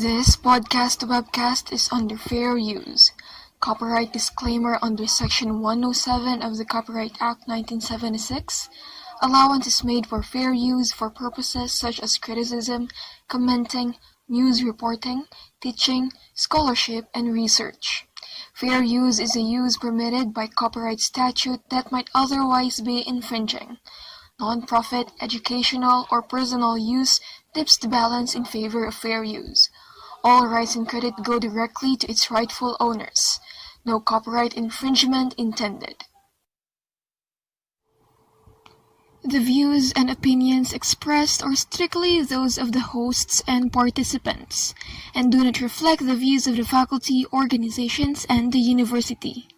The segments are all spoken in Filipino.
This podcast webcast is under fair use. Copyright disclaimer under Section 107 of the Copyright Act 1976. Allowance is made for fair use for purposes such as criticism, commenting, news reporting, teaching, scholarship, and research. Fair use is a use permitted by copyright statute that might otherwise be infringing. Non-profit, educational, or personal use tips the balance in favor of fair use. All rights and credit go directly to its rightful owners. No copyright infringement intended. The views and opinions expressed are strictly those of the hosts and participants, and do not reflect the views of the faculty, organizations, and the university.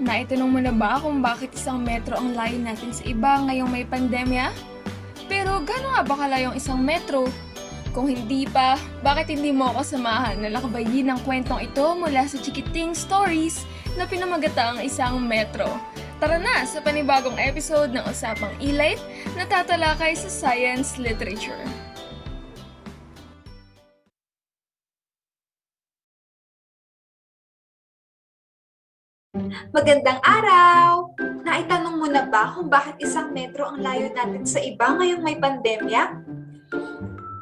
Naitanong mo na ba kung bakit isang metro ang layo natin sa iba ngayong may pandemya? Pero gano'n nga ba kalayo ang isang metro? Kung hindi pa, bakit hindi mo ako samahan na lakabayin ang kwentong ito mula sa Chikiting Stories na pinamagata ang isang metro? Tara na sa panibagong episode ng Usapang Elite na tatalakay sa science literature. Magandang araw! Naitanong mo na ba kung bakit isang metro ang layo natin sa iba ngayong may pandemya?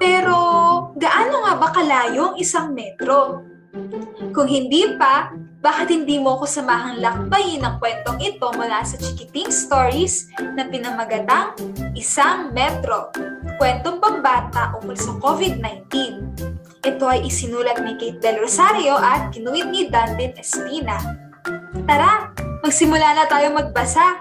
Pero, gaano nga ba kalayo ang isang metro? Kung hindi pa, bakit hindi mo ko samahang lakbayin ang kwentong ito mula sa Chikiting Stories na pinamagatang Isang Metro, kwentong pambata ukol sa COVID-19. Ito ay isinulat ni Kate Del Rosario at kinuwit ni Dandin Espina. Tara, magsimula na tayo magbasa.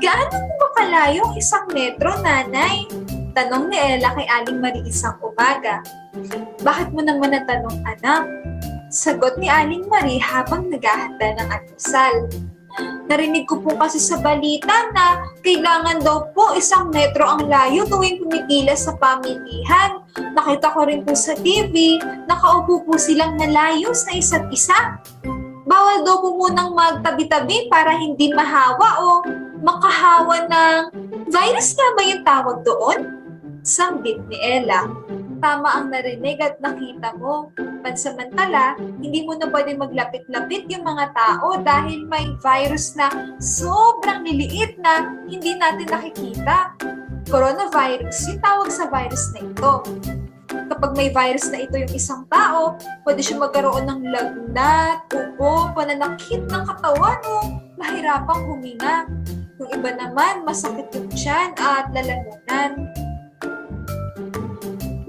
Gaano mo kalayo ang isang metro, nanay? Tanong ni Ella kay Aling Marie isang umaga. Bakit mo naman natanong, anak? Sagot ni Aling Marie habang naghahanda ng almusal. Narinig ko po kasi sa balita na kailangan daw po isang metro ang layo tuwing pumipila sa pamilihan. Nakita ko rin po sa TV, nakaupo po silang nalayo sa isa't isa. Bawal daw po munang magtabi-tabi para hindi mahawa o makahawa ng virus nga ba yung tawag doon? Sambit ni Ella. Tama ang narinig at nakita mo. Pansamantala, hindi mo na pwede maglapit-lapit yung mga tao dahil may virus na sobrang liliit na hindi natin nakikita. Coronavirus, yung tawag sa virus na ito. Kapag may virus na ito yung isang tao, pwede siya magkaroon ng lagnat, ubo, pananakit ng katawan o mahirapang huminga. Yung iba naman, masakit yung tiyan at lalamunan.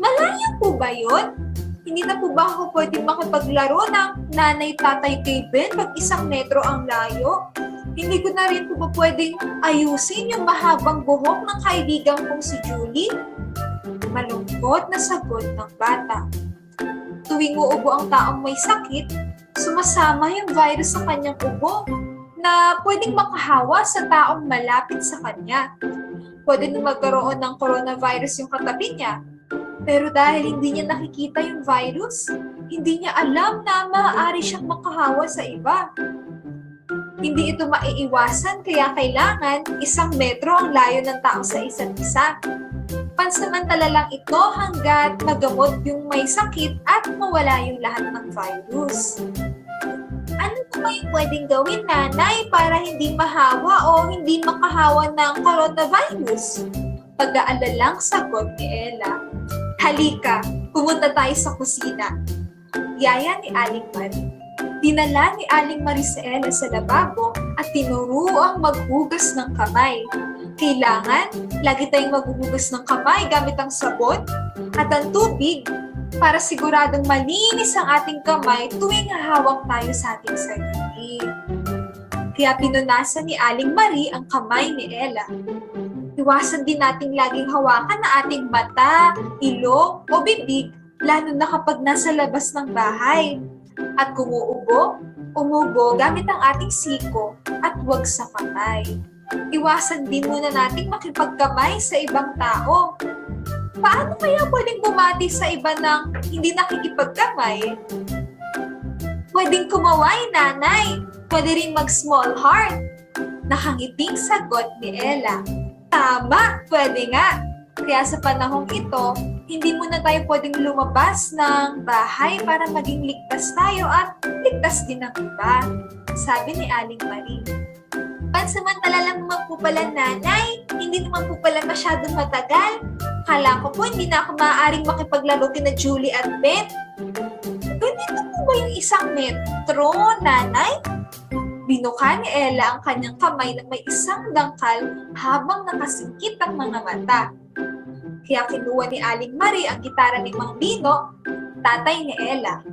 Malaya po ba yun? Hindi na po ba ako pwede makipaglaro ng nanay tatay kay Ben pag isang metro ang layo? Hindi ko na rin po ba pwedeng ayusin yung mahabang buhok ng kaibigan kong si Julie? Malungkot na sagot ng bata. Tuwing uubo ang taong may sakit, sumasama yung virus sa kanyang ubo. na pwedeng makahawa sa taong malapit sa kanya. Pwede na magkaroon ng coronavirus yung katabi niya. Pero dahil hindi niya nakikita yung virus, hindi niya alam na maaari siyang makahawa sa iba. Hindi ito maiiwasan kaya kailangan isang metro ang layo ng tao sa isa't isa. Pansamantala lang ito hanggat magamot yung may sakit at mawala yung lahat ng virus. Ano po yung pwedeng gawin, nanay, para hindi mahawa o hindi makahawa ng coronavirus? Pag-aalalang sagot ni Ella. Halika, pumunta tayo sa kusina. Yaya ni Aling Marie. Dinala ni Aling Ella sa lababo at tinuro ang maghugas ng kamay. Kailangan, lagi tayong maghuhugas ng kamay gamit ang sabon at ang tubig para siguradong malinis ang ating kamay tuwing hahawak tayo sa ating sarili. Kaya pinunasan ni Aling Marie ang kamay ni Ella. Iwasan din nating laging hawakan na ating mata, ilong o bibig lalo na kapag nasa labas ng bahay. At kung uubo, umubo gamit ang ating siko at huwag sa kamay. Iwasan din muna nating makipagkamay sa ibang tao. Paano kaya pwedeng bumati sa iba ng hindi nakikipagkamay? Pwedeng kumaway, nanay. Pwede rin mag-small heart. Nakangiting sagot ni Ella. Tama, pwede nga. Kaya sa panahong ito, hindi muna tayo pwedeng lumabas ng bahay para maging ligtas tayo at ligtas din ang iba. Sabi ni Aling Marie. Pansamantala lang naman po pala nanay, hindi naman po pala masyadong matagal. Kala ko po hindi na ako maaaring makipaglaro kina Julie at Ben. Ganito po ba yung isang metro, nanay? Binuka ni Ella ang kanyang kamay ng may isang dangkal habang nakasingkit ang mga mata. Kaya kinuha ni Aling Marie ang gitara ni Mang Bino, tatay ni Ella.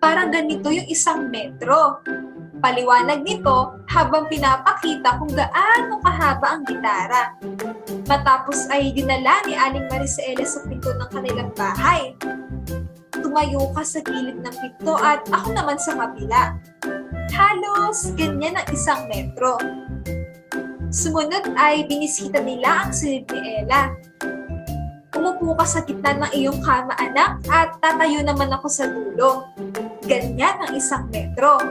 Parang ganito yung isang metro. Paliwanag nito habang pinapakita kung gaano kahaba ang gitara. Matapos ay dinala ni Aling Marie si Ella sa pinto ng kanilang bahay. Tumayo ka sa gilid ng pinto at ako naman sa kabila. Halos ganyan ang isang metro. Sumunod ay binisita nila ang silid ni Ella. Umupo ka sa gitna ng iyong kama anak at tatayo naman ako sa dulo. Ganyan ang isang metro.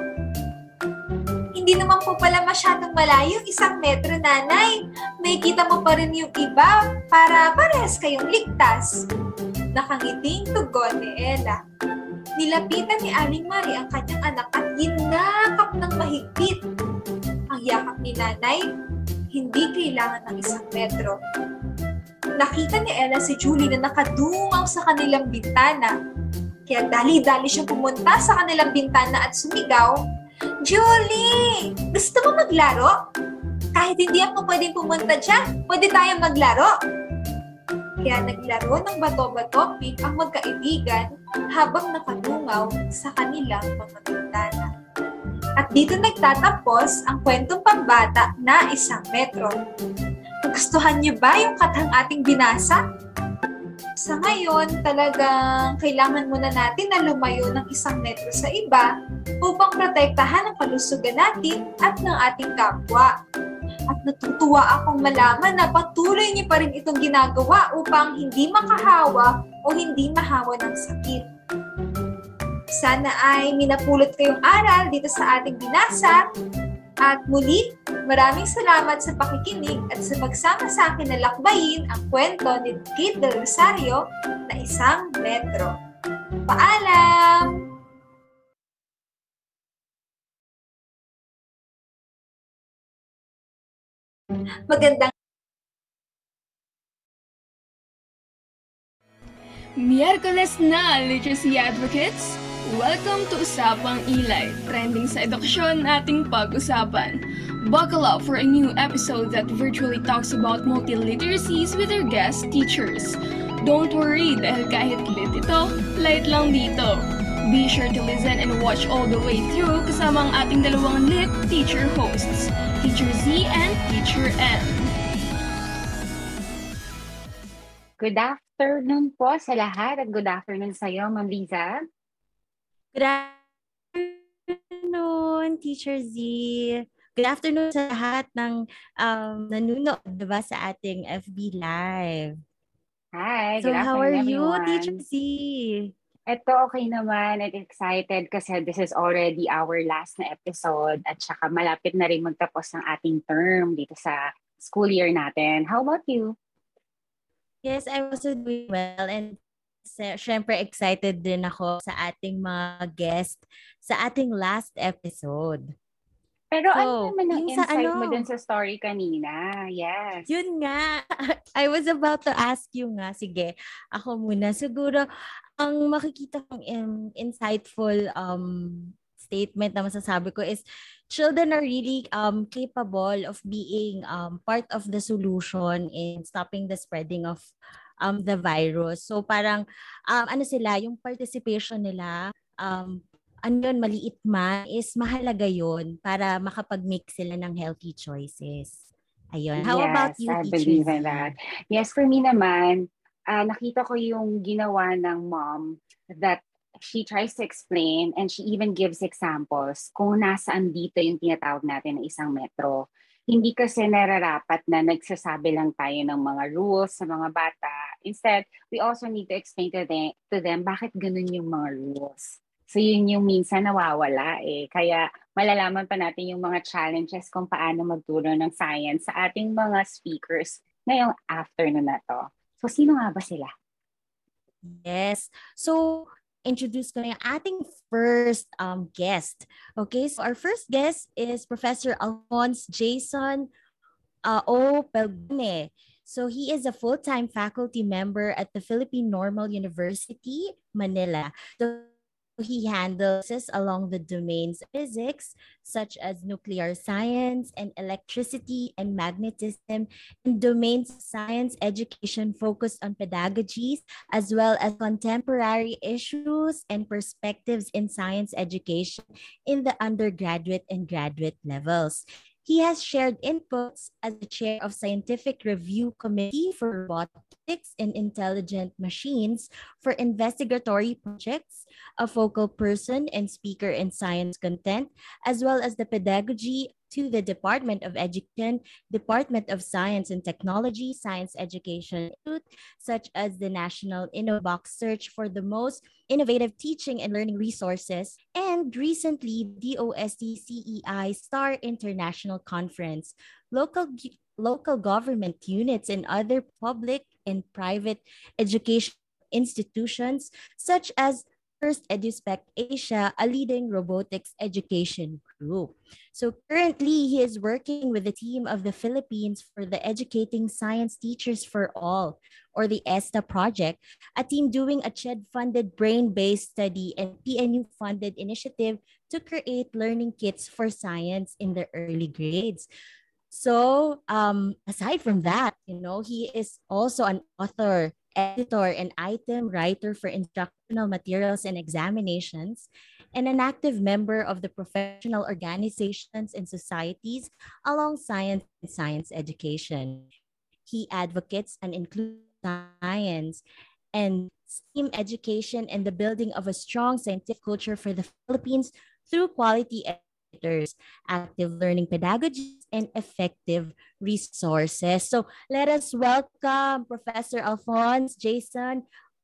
Hindi naman po pala masyadong malayo isang metro, nanay. May kita mo pa rin yung iba para parehas kayong ligtas. Nakangiting tugon ni Ella. Nilapitan ni Aling Marie ang kanyang anak at ginakap ng mahigpit. Ang yakap ni nanay, hindi kailangan ng isang metro. Nakita ni Ella si Julie na nakadungaw sa kanilang bintana. Kaya dali-dali siyang pumunta sa kanilang bintana at sumigaw, Julie! Gusto mo maglaro? Kahit hindi ako pwedeng pumunta dyan, pwede tayong maglaro. Kaya naglaro ng bato-bato pig ang magkaibigan habang nakadungaw sa kanilang mga. At dito nagtatapos ang kwentong pambata na isang metro. Nagustuhan niyo ba yung katang ating binasa? Sa ngayon, talagang kailangan muna natin na lumayo ng isang metro sa iba upang protektahan ang kalusugan natin at ng ating kapwa. At natutuwa akong malaman na patuloy niyo pa rin itong ginagawa upang hindi makahawa o hindi mahawa ng sakit. Sana ay minapulot kayong aral dito sa ating binasa. At muli, maraming salamat sa pakikinig at sa pagsama sa akin na lakbayin ang kwento ni Kate Del Rosario na isang metro. Paalam! Magandang Miyerkules na, literacy advocates! Welcome to Usapang Ilay, trending sa edukasyon ating pag-usapan. Buckle up for a new episode that virtually talks about multiliteracies with our guest teachers. Don't worry dahil kahit lit ito, light lang dito. Be sure to listen and watch all the way through kasama ang ating dalawang lit teacher hosts, Teacher Z and Teacher M. Good afternoon po sa lahat at good afternoon sa iyo, Ma'am Liza. Good afternoon, Teacher Z. Good afternoon sa lahat ng um, nanunood diba, sa ating FB Live. Hi, So good how are afternoon, you, everyone. Teacher Z? Ito okay naman at excited kasi this is already our last na episode at saka malapit na rin magtapos ng ating term dito sa school year natin. How about you? Yes, I'm also doing well and sy- syempre excited din ako sa ating mga guest sa ating last episode. Pero So, ano naman ang insight mo ano? dun sa story kanina? Yes. Yun nga. I was about to ask you nga. Sige, ako muna. Siguro, ang makikita kong um, insightful um, statement na masasabi ko is children are really um, capable of being um, part of the solution in stopping the spreading of um, the virus. So parang um, ano sila, yung participation nila um, ano yun, maliit man, is mahalaga yun para makapag-make sila ng healthy choices. Ayun. How about Yes, you, I Teacher believe in that. Yes, for me naman, ah, nakita ko yung ginawa ng mom that she tries to explain and she even gives examples kung nasaan dito yung tinatawag natin na isang metro. Hindi kasi nararapat na nagsasabi lang tayo ng mga rules sa mga bata. Instead, we also need to explain to them, to them bakit ganun yung mga rules. So yun yung minsan nawawala eh. Kaya malalaman pa natin yung mga challenges kung paano magturo ng science sa ating mga speakers ngayong afternoon na to. So sino nga ba sila? Yes. So, introduce ko na yung ating first um, guest. Okay, so our first guest is Professor Alphonse Jason uh, O. Pelgone. So he is a full-time faculty member at the Philippine Normal University, Manila. So he handles this along the domains of physics, such as nuclear science and electricity and magnetism, and domains science education focused on pedagogies, as well as contemporary issues and perspectives in science education in the undergraduate and graduate levels. He has shared inputs as the chair of Scientific Review Committee for Robotics and Intelligent Machines for investigatory projects, a focal person and speaker in science content, as well as the pedagogy to the Department of Education, Department of Science and Technology, Science Education such as the National InnoBox Search for the most innovative teaching and learning resources, and recently DOST CEI Star International Conference. Local local government units and other public and private education institutions such as First EduSpec Asia, a leading robotics education group. So currently, he is working with the team of the Philippines for the Educating Science Teachers for All, or the ESTA project, a team doing a CHED-funded brain-based study and PNU-funded initiative to create learning kits for science in the early grades. So, um, aside from that, you know, he is also an author, editor, and item writer for instructional materials and examinations, and an active member of the professional organizations and societies along science and science education. He advocates an inclusive science and STEAM education and the building of a strong scientific culture for the Philippines through quality educators, active learning pedagogies, and effective resources. So let us welcome Professor Alphonse Jason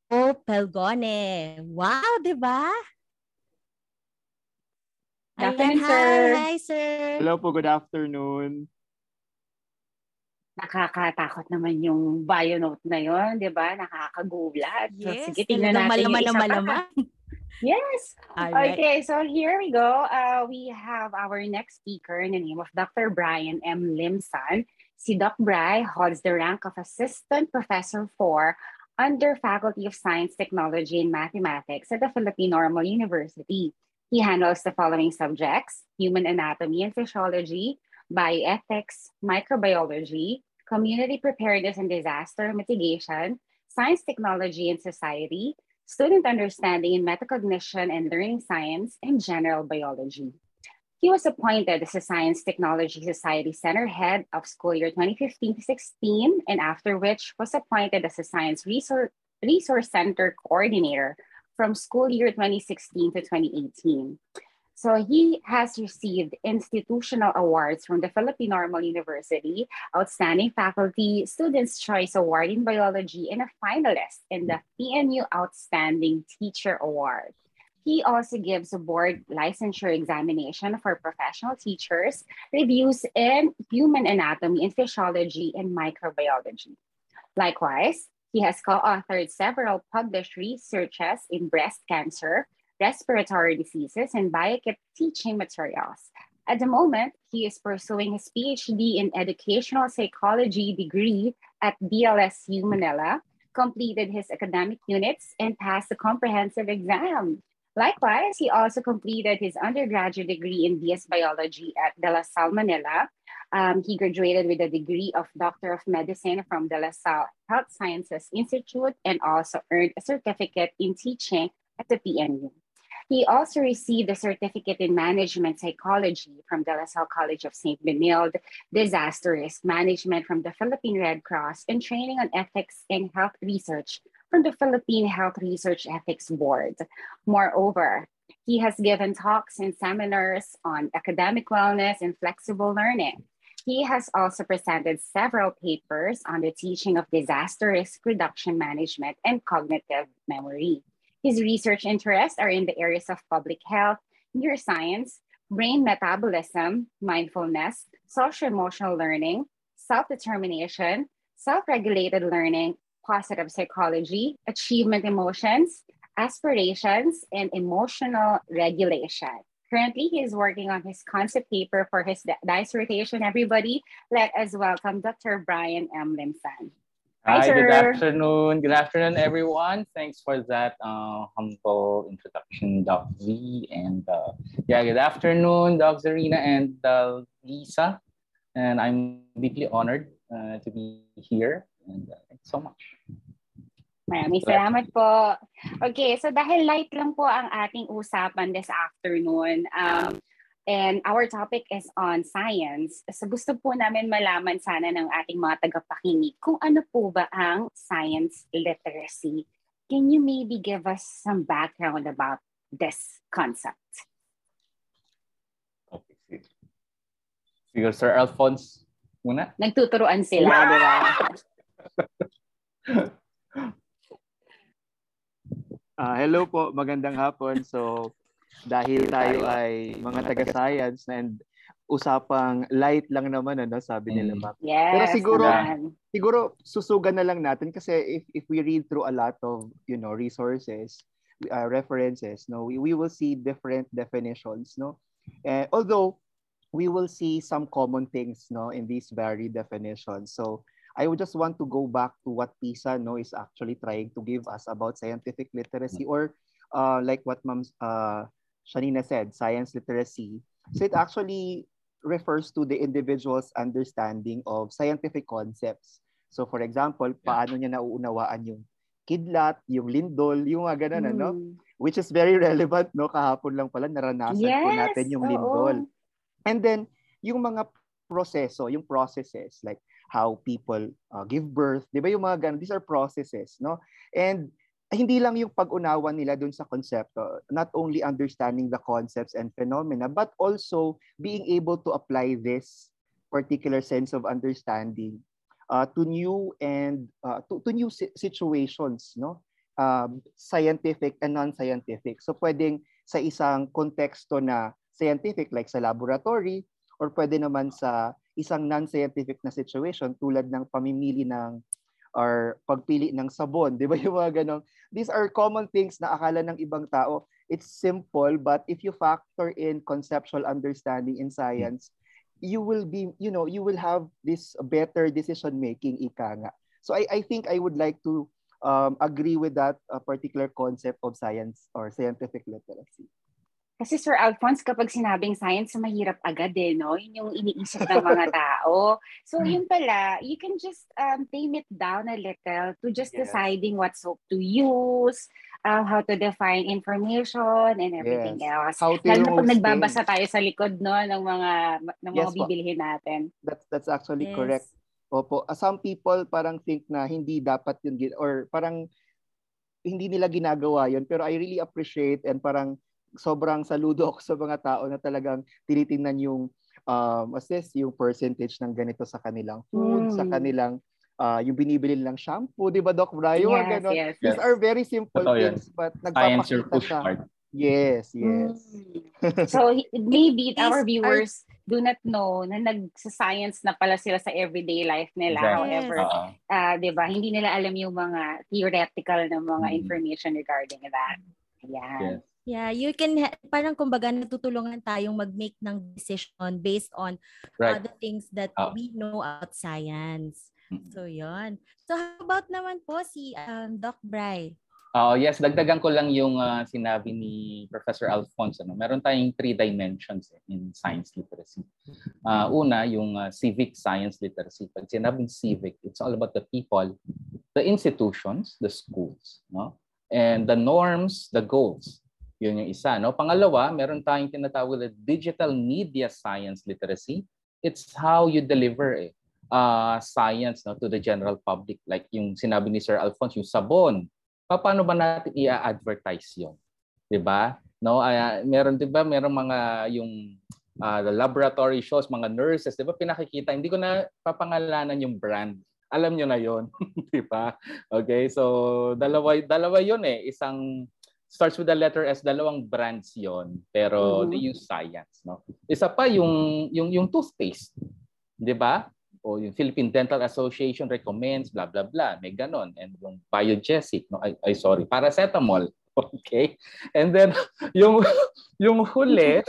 O. Pelgone. Wow, di ba? Good afternoon, hi, sir. hi, sir. Hello po, good afternoon. Nakakatakot naman yung bio note na yon, di ba? Nakakagulat. So, Yes, sige, tingnan natin yung malaman na isa pa. malaman. Yes. Alright. Okay, so here we go. Uh, we have our next speaker in the name of Dr. Brian M. Limson. Si Doc Bry holds the rank of Assistant Professor for under Faculty of Science, Technology, and Mathematics at the Philippine Normal University. He handles the following subjects human anatomy and physiology, bioethics, microbiology, community preparedness and disaster mitigation, science, technology, and society, student understanding in metacognition and learning science, and general biology. He was appointed as a Science Technology Society Center head of school year 2015 to 16, and after which was appointed as a Science Resource, Resource Center coordinator from school year 2016 to 2018. So he has received institutional awards from the Philippine Normal University, Outstanding Faculty Students' Choice Award in Biology, and a finalist in the PNU Outstanding Teacher Award. He also gives a board licensure examination for professional teachers, reviews in human anatomy and physiology and microbiology. Likewise, he has co-authored several published researches in breast cancer, respiratory diseases, and biokit teaching materials. At the moment, he is pursuing his PhD in educational psychology degree at DLSU Manila, completed his academic units, and passed the comprehensive exam. Likewise, he also completed his undergraduate degree in DS Biology at De La Salle, Manila. Um, he graduated with a degree of Doctor of Medicine from De La Salle Health Sciences Institute and also earned a certificate in teaching at the PNU. He also received a certificate in management psychology from De La Salle College of St. Benilde, disaster risk management from the Philippine Red Cross, and training on ethics in health research from the Philippine Health Research Ethics Board. Moreover, he has given talks and seminars on academic wellness and flexible learning. He has also presented several papers on the teaching of disaster risk reduction management and cognitive memory. His research interests are in the areas of public health, neuroscience, brain metabolism, mindfulness, social emotional learning, self determination, self regulated learning, positive psychology, achievement emotions, aspirations, and emotional regulation. Currently, he is working on his concept paper for his dissertation. Everybody, let us welcome Dr. Brian M. Limsan. Hi, Hi, good afternoon. Good afternoon, everyone. Thanks for that uh, humble introduction, Doc Z. And uh, yeah, good afternoon, Doc Zarina and uh, Lisa. And I'm deeply honored uh, to be here. And uh, thanks so much. Maraming salamat po. Okay, so dahil light lang po ang ating usapan this afternoon, um, and our topic is on science, so gusto po namin malaman sana ng ating mga tagapakinig kung ano po ba ang science literacy. Can you maybe give us some background about this concept? Okay, sige. Sir Alphonse muna. Nagtuturuan sila, di ba? Ah, hello po, magandang hapon. So, dahil tayo ay mga taga-science and usapang light lang naman ano, sabi nila Mm. ma'am. Yes. Pero siguro- naman. Siguro susugan na lang natin kasi if if we read through a lot of, you know, resources, uh, references, no, we, we will see different definitions, no. And although we will see some common things, no, in these varied definitions. So, I would just want to go back to what PISA no is actually trying to give us about scientific literacy or uh, like what Ma'am uh, Shanina said, science literacy. So it actually refers to the individual's understanding of scientific concepts. So for example, paano niya nauunawaan yung kidlat, yung lindol, yung mga ganun, ano? Mm. Which is very relevant, no? Kahapon lang pala, naranasan po Yes, natin yung oo. lindol. And then, yung mga proseso, yung processes, like how people uh, give birth, di ba yung mga ganun, these are processes, no? And hindi lang yung pag-unawa nila dun sa konsepto, not only understanding the concepts and phenomena, but also being able to apply this particular sense of understanding uh, to new and uh, to, to new si- situations, no? Um, scientific and non-scientific. So pwedeng sa isang konteksto na scientific like sa laboratory or pwede naman sa isang non-scientific na situation tulad ng pamimili ng or pagpili ng sabon, 'di ba yung mga ganong these are common things na akala ng ibang tao it's simple but if you factor in conceptual understanding in science you will be you know you will have this better decision making ika nga. So i i think i would like to um, agree with that uh, particular concept of science or scientific literacy Kasi Sir Alphonse, kapag sinabing science, mahirap agad eh, no? Yun yung iniisip ng mga tao. So yun pala, you can just um, tame it down a little to just Yes. deciding what soap to use, uh, how to define information, and everything else. how to Lalo pag nagbabasa stains. tayo sa likod, no, ng mga, ng mga Yes po. bibilhin natin. that's that's actually Yes. correct Opo. Uh, some people parang think na hindi dapat yun or parang hindi nila ginagawa yun pero I really appreciate and parang sobrang saludo ako sa mga tao na talagang tinitingnan yung um, assess yung percentage ng ganito sa kanilang food, Mm. sa kanilang uh, yung binibili lang shampoo, di ba Doc Brian? Yes, ganon. yes, These yes. are very simple Totoo yan. things but Science your nagpapakita siya. Yes, yes. Mm. So maybe These our are- viewers do not know na nagsa-science na pala sila sa everyday life nila. Exactly. However, Yes. Oo. ah, 'di ba? Hindi nila alam yung mga theoretical na mga Mhm. information regarding that. Ayan. Yes. Yeah, you can parang kumbaga natutulungan tayong mag-make ng decision based on Right. other things that Ah. we know about science. So, yon. So, how about naman po si um, Doc Bry? Oh, yes, dagdagan ko lang yung ah, sinabi ni Professor Alphonse. Ano? Meron tayong three dimensions eh, in science literacy. Ah, una, yung ah, civic science literacy. Pag sinabing civic, it's all about the people, the institutions, the schools, no? And the norms, the goals. Yun yung isa, no? Pangalawa, meron tayong tinatawag na digital media science literacy. It's how you deliver eh, uh, science no, to the general public. Like yung sinabi ni Sir Alphonse, yung sabon, Pa- paano ba natin i-advertise 'yon? 'Di ba? No, ay meron 'di ba, merong mga yung the laboratory shows, mga nurses, 'di ba pinakikita, hindi ko na papangalanan yung brand. Alam niyo na 'yon, 'di ba? Okay, so dalawa dalawa 'yon eh, isang starts with the letter S, dalawang brands 'yon, pero Mhm. they use science, no? Isa pa yung yung yung toothpaste, 'di ba? o yung Philippine Dental Association recommends blah blah blah may ganon and yung biogesic no ay, ay sorry paracetamol okay and then yung yung huli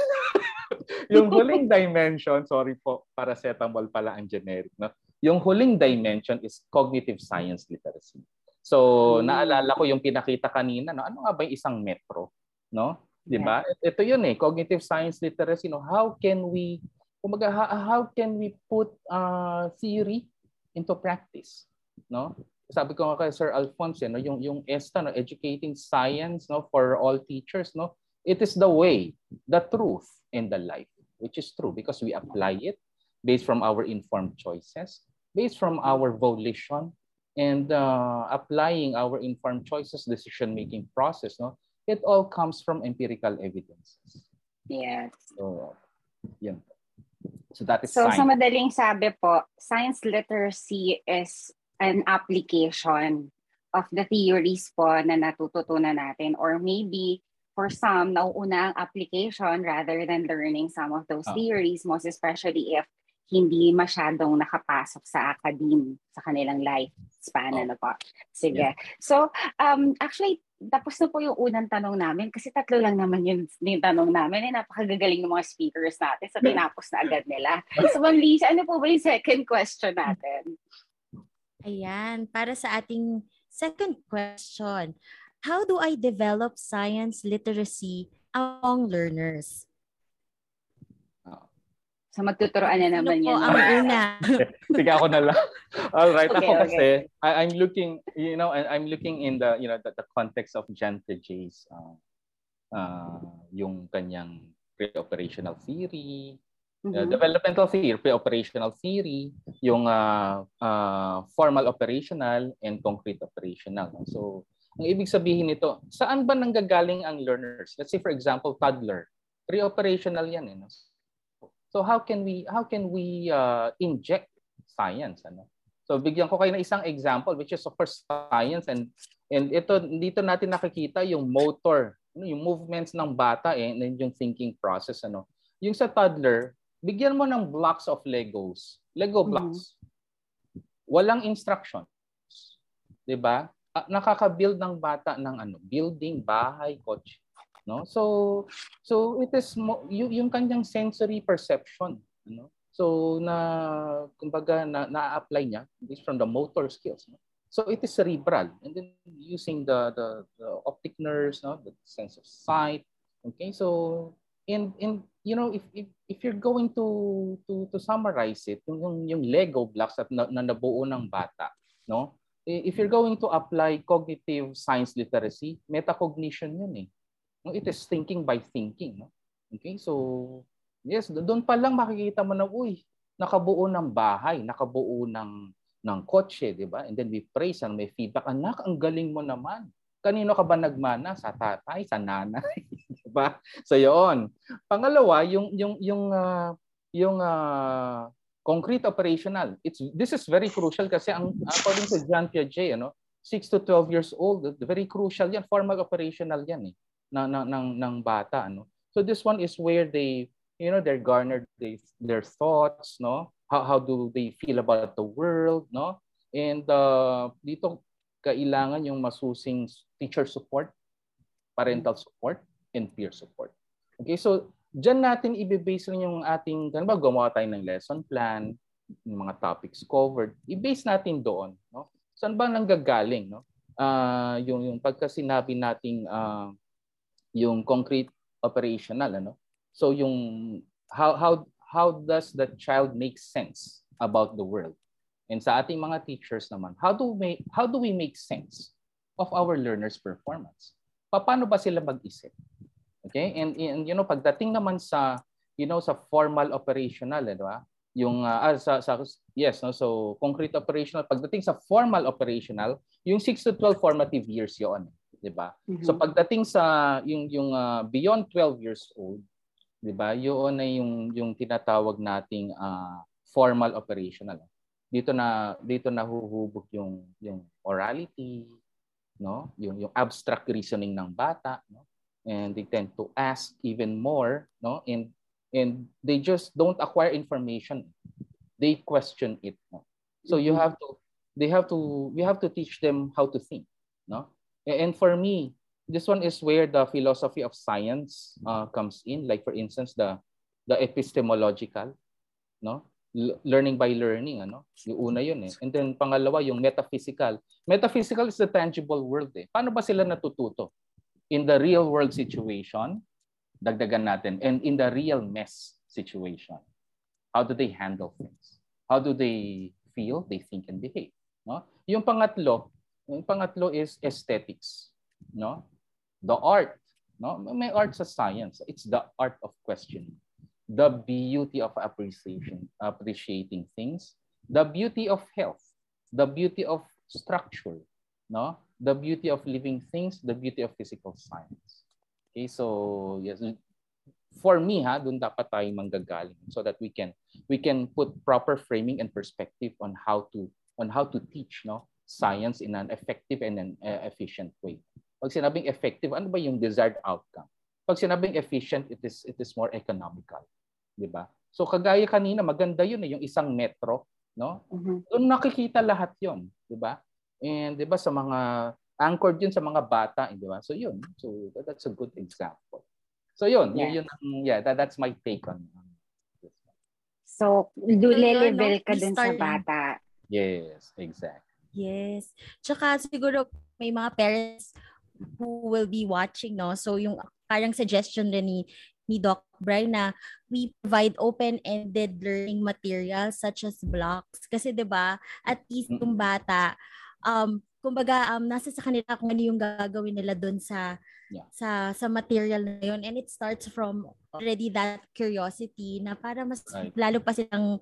yung huling dimension sorry po paracetamol pala ang generic no yung huling dimension is cognitive science literacy so Mm. naalala ko yung pinakita kanina no? Ano nga ba yung isang metro? No? Di ba? Ito yun eh cognitive science literacy no? How can we kumbaga how, how can we put uh, theory into practice? No? Sabi ko nga kay Sir Alphonse no? Yung yung ESTA no? Educating science no? For all teachers no? It is the way the truth and the life which is true because we apply it based from our informed choices based from our volition and uh, applying our informed choices decision making process no it all comes from empirical evidences Yes. so yun So that is So science. sa madaling sabi po, science literacy is an application of the theories po na natututunan natin or maybe for some nauuna ang application rather than learning some of those Ah. theories most especially if hindi masyadong nakapasok sa academe sa kanilang life span Oh. ano po. Sige. So um actually tapos na po yung unang tanong namin kasi tatlo lang naman yung, yung tanong namin. Eh, napakagagaling ng mga speakers natin. So, tinapos na agad nila. So, Ma'am Lisa, ano po ba yung second question natin? Ayan, para sa ating second question. How do I develop science literacy among learners? So, magtuturoan na naman po yan. ang una? Sige ako na lang. All right, Okay, ako okay. kasi I, I'm looking, you know, I- I'm looking in the, you know, the, the context of Jan J's uh, uh, yung kanyang pre-operational theory, uh, Mhm. developmental theory, pre-operational theory, yung uh, uh, formal operational and concrete operational. So, ang ibig sabihin nito, saan ba nanggagaling ang learners? Let's say for example, toddler. Pre-operational yan eh. No? So how can we how can we uh, inject science ano? So bigyan ko kayo ng isang example which is of course science and and ito dito natin nakikita yung motor, ano, yung movements ng bata eh, and yung thinking process ano. Yung sa toddler, bigyan mo ng blocks of Legos. Lego Mhm. blocks. Walang instructions. 'Di ba? Ah, Nakaka-build ng bata ng ano, building, bahay, kotse no? So so it is mo, yung, yung kanyang sensory perception no? So na kumbaga na na-apply niya is from the motor skills no? so it is cerebral. And then using the the, the optic nerves no? The sense of sight. Okay? So in in you know if if, if you're going to to to summarize it yung, yung lego blocks at na, na nabuo ng bata no? If you're going to apply cognitive science literacy metacognition yun eh No, it is thinking by thinking. No? Okay, so yes, do- doon pa lang makikita mo na, uy, nakabuo ng bahay, nakabuo ng ng kotse, di ba? And then we praise and may feedback, anak, ang galing mo naman. Kanino ka ba nagmana? Sa tatay, sa nanay, 'di ba? So 'yon. Pangalawa, yung yung yung uh, yung uh, concrete operational. It's this is very crucial kasi ang according to Jean Piaget, ano, 6 to 12 years old, very crucial 'yan, formal operational 'yan eh ng ng ng, ng bata, ano. So this one is where they you know they're garnered they, their thoughts, no? How how do they feel about the world, no? And uh, dito kailangan yung masusing teacher support, parental support, and peer support. Okay, so Diyan natin i-base rin yung ating, ano ba, gumawa tayo ng lesson plan, yung mga topics covered. I-base natin doon. No? Saan ba nanggagaling? No? Uh, yung, yung pagka sinabi nating uh, yung concrete operational. Ano? So yung how, how, how does the child make sense about the world? And sa ating mga teachers naman, how do we, how do we make sense of our learners' performance? Paano ba sila mag-isip? Okay? And, and you know, pagdating naman sa you know sa formal operational, eh, di ba? Yung uh, ah, sa, sa yes, no? So concrete operational pagdating sa formal operational, yung 6 to 12 formative years 'yon, 'di ba? Mm-hmm. So pagdating sa yung yung uh, beyond 12 years old, 'di ba? Yun ay yung yung tinatawag nating uh, formal operational. Dito na dito na huhubog yung yung orality, no? Yung yung abstract reasoning ng bata, no? and they tend to ask even more no and and they just don't acquire information they question it no? so you have to they have to we have to teach them how to think no and for me this one is where the philosophy of science uh, comes in. Like for instance the the epistemological no? L- learning by learning ano? Yung una yun eh. And then pangalawa yung metaphysical. Metaphysical is the tangible world eh. Paano ba sila natututo? In the real world situation, dagdagan natin, and in the real mess situation, how do they handle things? How do they feel, they think, and behave? No? Yung pangatlo, yung pangatlo is aesthetics. No? The art. No? May art sa science. It's the art of questioning. The beauty of appreciation, appreciating things. The beauty of health. The beauty of structure. No? the beauty of living things, the beauty of physical science. Okay, so yes, for me ha, doon dapat tayo manggagaling so that we can we can put proper framing and perspective on how to on how to teach no science in an effective and an uh, efficient way. Pag sinabing effective, ano ba yung desired outcome? Pag sinabing efficient, it is it is more economical, 'di ba? So kagaya kanina, maganda 'yun eh, yung isang metro, no? Mm-hmm. Doon nakikita lahat 'yon, 'di ba? And 'di ba sa mga anchored yun sa mga bata, eh, 'di ba? So yun. So that's a good example. So yun, yeah. yun, yun yeah, that, that's my take on this one. So, level ka din sa bata. Yes, exactly. Yes. Tsaka siguro may mga parents who will be watching, no? So yung parang suggestion rin ni ni Doc Brian na we provide open-ended learning materials such as blocks. Kasi 'di ba, at least yung bata um kumbaga um nasa sa kanila kung ano yung gagawin nila doon sa yeah. sa sa material na yun and it starts from already that curiosity na para mas right. lalo pa silang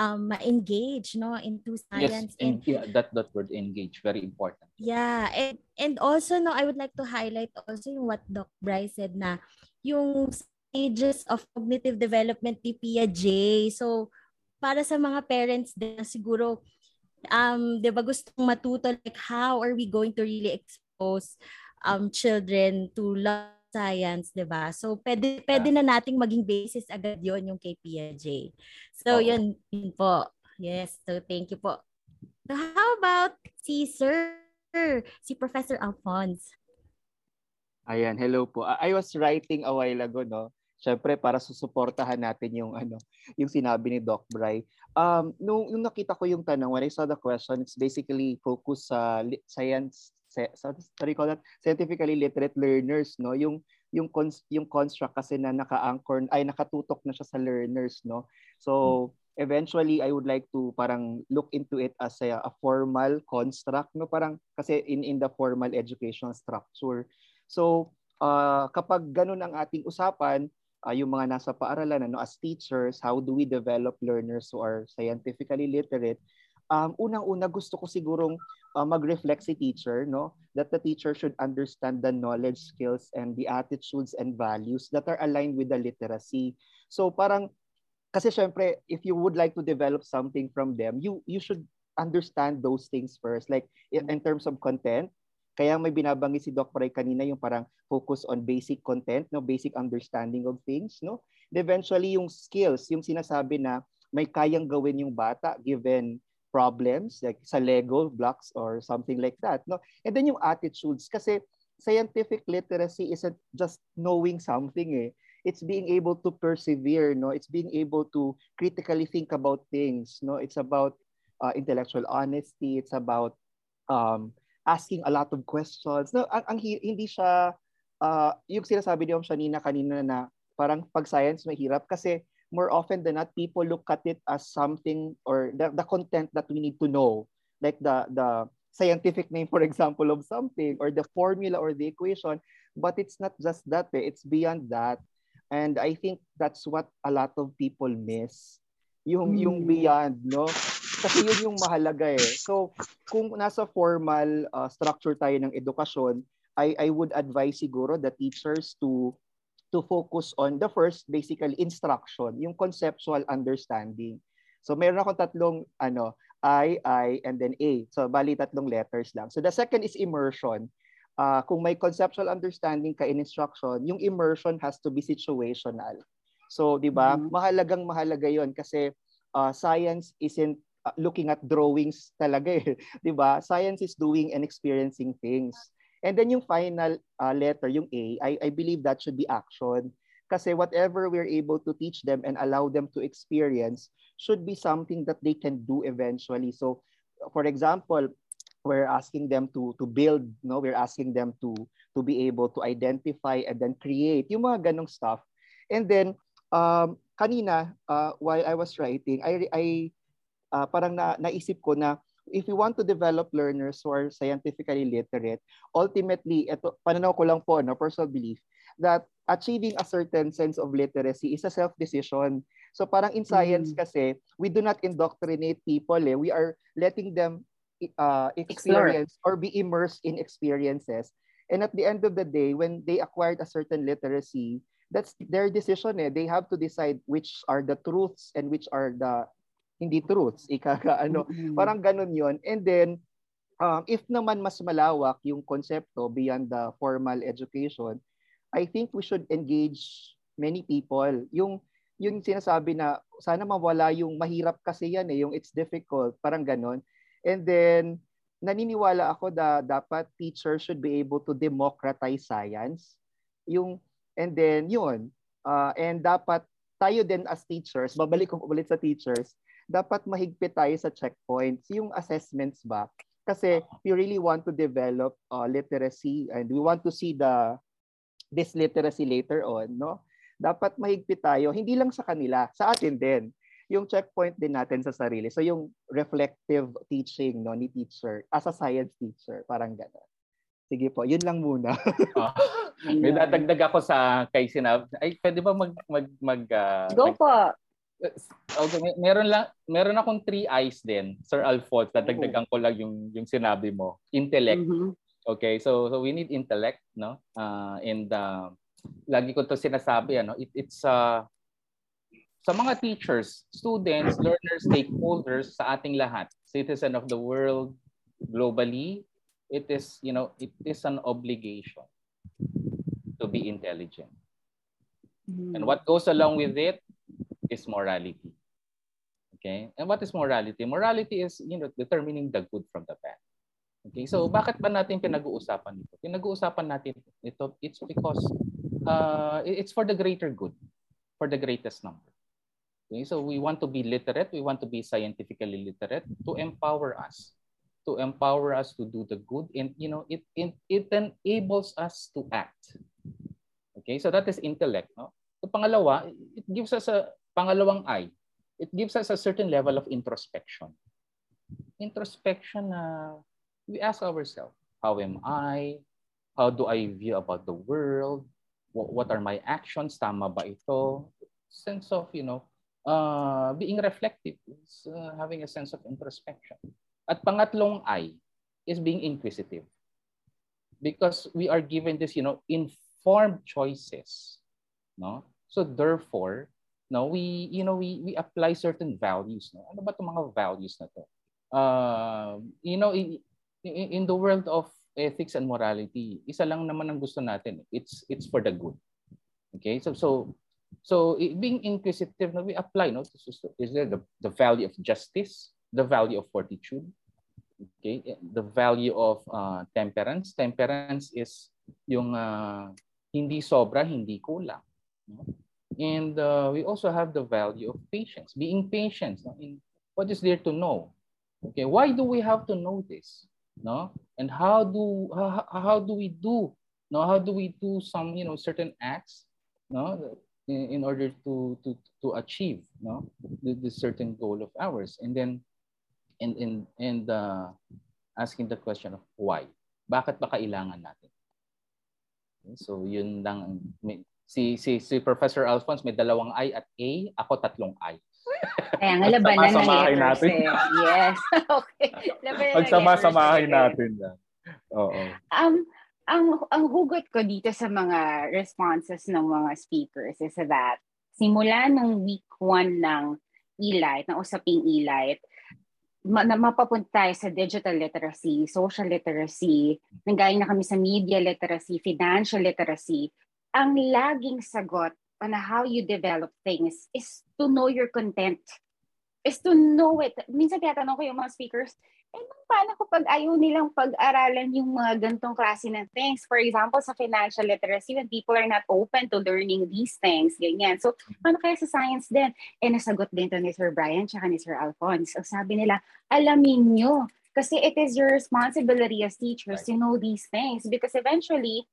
um ma-engage no into science yes, and, and yeah, that that word engage very important. Yeah and and also no I would like to highlight also yung what Doc Bryce said na yung stages of cognitive development ni Piaget so para sa mga parents din siguro um, di ba gustong matuto like how are we going to really expose um, children to love science, di ba? So, pwede, pwede na nating maging basis agad yon yung Piaget. So, oh. yun, yun po. Yes, so thank you po. So, how about si Sir, si Professor Alphonse? Ayan, hello po. I was writing a while ago, no? Syempre para susuportahan natin yung ano, yung sinabi ni Doc Bry. Um nung, nung nakita ko yung tanong when I saw the question, it's basically focus sa science do call that? Scientifically literate learners, no? Yung yung cons- yung construct kasi na naka-anchor ay nakatutok na siya sa learners, no? So eventually I would like to parang look into it as a, a formal construct, no? Parang kasi in in the formal educational structure. So uh, kapag ganun ang ating usapan, uh, yung mga nasa paaralan ano as teachers how do we develop learners who are scientifically literate um, unang-una gusto ko sigurong uh, mag-reflect si teacher, no? That the teacher should understand the knowledge, skills, and the attitudes and values that are aligned with the literacy. So parang, kasi syempre, if you would like to develop something from them, you you should understand those things first. Like in, in terms of content, kaya may binabanggit si Doc Pray kanina yung parang focus on basic content, no, basic understanding of things, no. And eventually yung skills, yung sinasabi na may kayang gawin yung bata given problems like sa Lego blocks or something like that no? And then yung attitudes kasi scientific literacy isn't just knowing something eh. It's being able to persevere no? It's being able to critically think about things no? It's about uh, intellectual honesty. It's about um asking a lot of questions. No ang, ang hindi siya uh, yung sinasabi ni Om Shanina kanina na parang pag science mahirap kasi more often than not, people look at it as something or the, the content that we need to know, like the, the scientific name, for example, of something or the formula or the equation. But it's not just that, eh. it's beyond that. And I think that's what a lot of people miss. Yung, mm. yung beyond, no? Kasi yun yung mahalaga eh. So, kung nasa formal uh, structure tayo ng edukasyon, I, I would advise siguro the teachers to to focus on the first basically instruction, yung conceptual understanding. So meron akong tatlong ano, I, I, and then A. So bali tatlong letters lang. So the second is immersion. Uh, kung may conceptual understanding ka in instruction, yung immersion has to be situational. So, di ba? Mm-hmm. Mahalagang mahalaga 'yon kasi uh, science isn't uh, looking at drawings talaga eh, 'di ba? Science is doing and experiencing things. And then yung final uh, letter, yung A, I, I believe that should be action. Kasi whatever we're able to teach them and allow them to experience should be something that they can do eventually. So, for example, we're asking them to to build, no, we're asking them to to be able to identify and then create yung mga ganong stuff. And then um, kanina uh, while I was writing, I I uh, parang na, naisip ko na if we want to develop learners who are scientifically literate, ultimately, ito, pananaw ko lang po, no, personal belief, that achieving a certain sense of literacy is a self-decision. So parang in science mm. kasi, we do not indoctrinate people. Eh. We are letting them uh, experience Explore. or be immersed in experiences. And at the end of the day, when they acquired a certain literacy, that's their decision. Eh. They have to decide which are the truths and which are the hindi truths, ikaka ano, mm-hmm. parang ganun 'yon. And then um, if naman mas malawak yung konsepto beyond the formal education, I think we should engage many people. Yung yung sinasabi na sana mawala yung mahirap kasi yan eh, yung it's difficult, parang ganun. And then naniniwala ako na dapat teachers should be able to democratize science. Yung and then yun, uh, and dapat tayo din as teachers, babalik ko ulit sa teachers, dapat mahigpit tayo sa checkpoints. Yung assessments ba? Kasi we really want to develop uh, literacy and we want to see the this literacy later on, no? Dapat mahigpit tayo, hindi lang sa kanila, sa atin din. Yung checkpoint din natin sa sarili. So yung reflective teaching no ni teacher as a science teacher, parang gano'n. Sige po, yun lang muna. oh, may dadagdag ako sa kay Sinab. Ay, pwede ba mag mag mag uh, Go mag, po. Okay, meron lang meron akong three eyes din, Sir Alphonse. Dadagdagan ko lang yung yung sinabi mo. Intellect. Mm-hmm. Okay, so so we need intellect, no? Uh, and uh, lagi ko to sinasabi ano, it, it's uh, sa mga teachers, students, learners, stakeholders sa ating lahat, citizen of the world globally, it is, you know, it is an obligation to be intelligent. Mm-hmm. And what goes along with it is morality. Okay? And what is morality? Morality is, you know, determining the good from the bad. Okay? So, bakit ba natin pinag-uusapan ito? Pinag-uusapan natin ito, it's because uh, it's for the greater good, for the greatest number. Okay? So, we want to be literate, we want to be scientifically literate to empower us to empower us to do the good and you know it it, it enables us to act okay so that is intellect no so pangalawa it gives us a Pangalawang I, it gives us a certain level of introspection. Introspection na we ask ourselves, how am I? How do I view about the world? What, are my actions? Tama ba ito? Sense of, you know, uh, being reflective, is uh, having a sense of introspection. At pangatlong I is being inquisitive. Because we are given this, you know, informed choices, no? So therefore, no, we, you know, we, we apply certain values, no? Ano ba 'tong mga values na to? Uh, you know, in, in the world of ethics and morality, isa lang naman ang gusto natin. It's it's for the good. Okay? So so so being inquisitive, no, we apply, no? Is there the, the value of justice, the value of fortitude, Okay, the value of uh, temperance. Temperance is yung uh, hindi sobra, hindi kulang. No? And uh, we also have the value of patience, being patient. No? In what is there to know? Okay, why do we have to know this? No, and how do how, how do we do? No, how do we do some you know certain acts? No, in, in order to to to achieve no the, the certain goal of ours, and then and and and uh, asking the question of why. Bakit ba kailangan natin? So yun lang si si si Professor Alphonse may dalawang I at A, ako tatlong I. Kaya nga labanan ng letters natin. eh. Yes. okay. Labanan Pagsama-samahin natin yan. Oo. Um, ang, ang hugot ko dito sa mga responses ng mga speakers is that simula ng week 1 ng e-light, ng usaping e-light, ma- na mapapunta tayo sa digital literacy, social literacy, nanggaling na kami sa media literacy, financial literacy, ang laging sagot on how you develop things is to know your content. Is to know it. Minsan tinatanong ko yung mga speakers, eh, paano ko pag ayaw nilang pag-aralan yung mga gantong klase ng things? For example, sa financial literacy, when people are not open to learning these things, ganyan. So, paano kaya sa science din? Eh, nasagot din to ni Sir Brian tsaka ni Sir Alphonse. So, sabi nila, alamin nyo. Kasi it is your responsibility as teachers to know these things. Because eventually,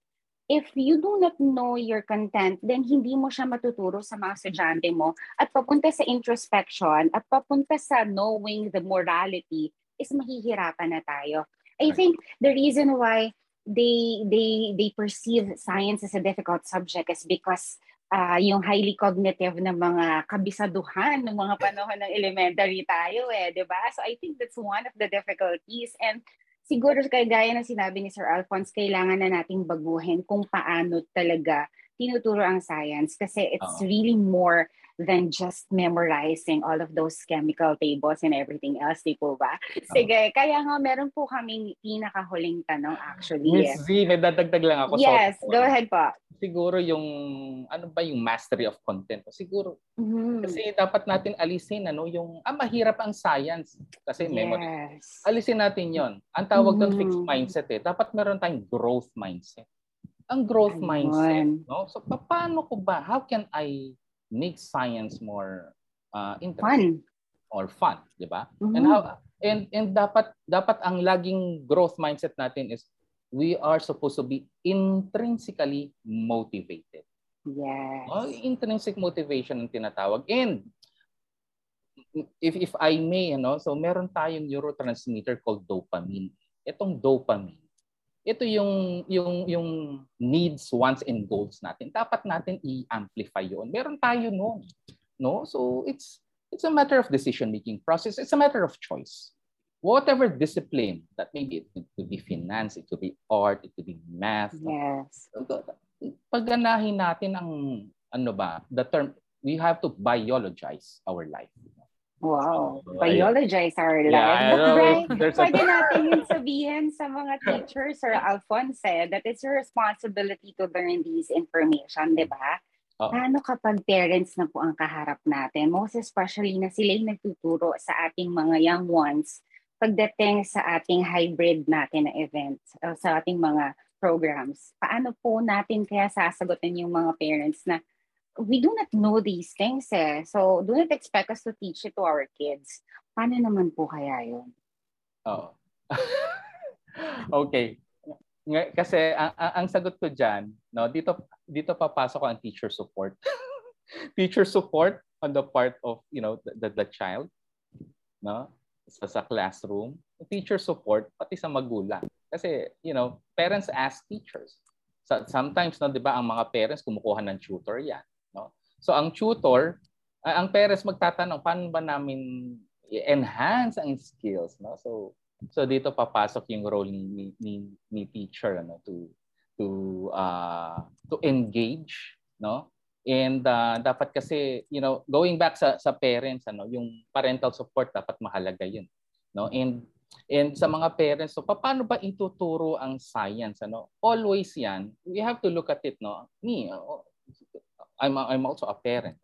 if you do not know your content, then hindi mo siya matuturo sa mga estudyante mo at papunta sa introspection at papunta sa knowing the morality is mahihirapan na tayo. I think the reason why they they they perceive science as a difficult subject is because uh, yung highly cognitive na mga kabisaduhan ng mga panahon ng elementary tayo eh, 'di ba? So I think that's one of the difficulties and siguro kay gaya ng sinabi ni Sir Alphonse, kailangan na nating baguhin kung paano talaga tinuturo ang science kasi it's uh-huh. really more than just memorizing all of those chemical tables and everything else, di po ba? Sige, kaya nga meron po kaming pinakahuling tanong actually. Miss Z, may dadagdag lang ako. Yes, so, go ahead po. Siguro yung, ano ba yung mastery of content? Siguro, mm-hmm. kasi dapat natin alisin, ano, yung, ah, mahirap ang science. Kasi yes. memory. Alisin natin yon Ang tawag mm-hmm. doon fixed mindset eh. Dapat meron tayong growth mindset. Ang growth Ayun. mindset, no? So, paano ko ba, how can I make science more uh, interesting fun. or fun, 'di ba? Mm-hmm. And how and and dapat dapat ang laging growth mindset natin is we are supposed to be intrinsically motivated. Yes. Oh, intrinsic motivation ang tinatawag. And if if I may, you know, so meron tayong neurotransmitter called dopamine. Itong dopamine ito yung yung yung needs, wants and goals natin. Dapat natin i-amplify 'yon. Meron tayo noon. No? So it's it's a matter of decision making process. It's a matter of choice. Whatever discipline that maybe it could be finance, it could be art, it could be math. Yes. Pagganahin natin ang ano ba, the term we have to biologize our life. Wow. Oh, Biologize our life. Yeah, But Brian, pwede natin yun sabihin sa mga teachers or Alphonse that it's your responsibility to learn these information, di ba? Oh. Paano kapag parents na po ang kaharap natin? Most especially na sila yung nagtuturo sa ating mga young ones pagdating sa ating hybrid natin na event, uh, sa ating mga programs. Paano po natin kaya sasagutin yung mga parents na we do not know these things eh. So, do not expect us to teach it to our kids. Paano naman po kaya yun? Oh. okay. Kasi ang, ang sagot ko diyan, no, dito dito papasok ang teacher support. teacher support on the part of, you know, the, the, the child, no? Sa, sa classroom, teacher support pati sa magulang. Kasi, you know, parents ask teachers. So, sometimes, no, 'di ba, ang mga parents kumukuha ng tutor 'yan. So ang tutor, ang parents magtatanong, paano ba namin i-enhance ang skills, no? So, so dito papasok yung role ni ni, ni teacher ano to to uh, to engage, no? And uh, dapat kasi, you know, going back sa sa parents ano, yung parental support dapat mahalaga 'yun, no? And and sa mga parents, so paano ba ituturo ang science ano? Always 'yan. We have to look at it, no? Me, uh, I'm I'm also a parent.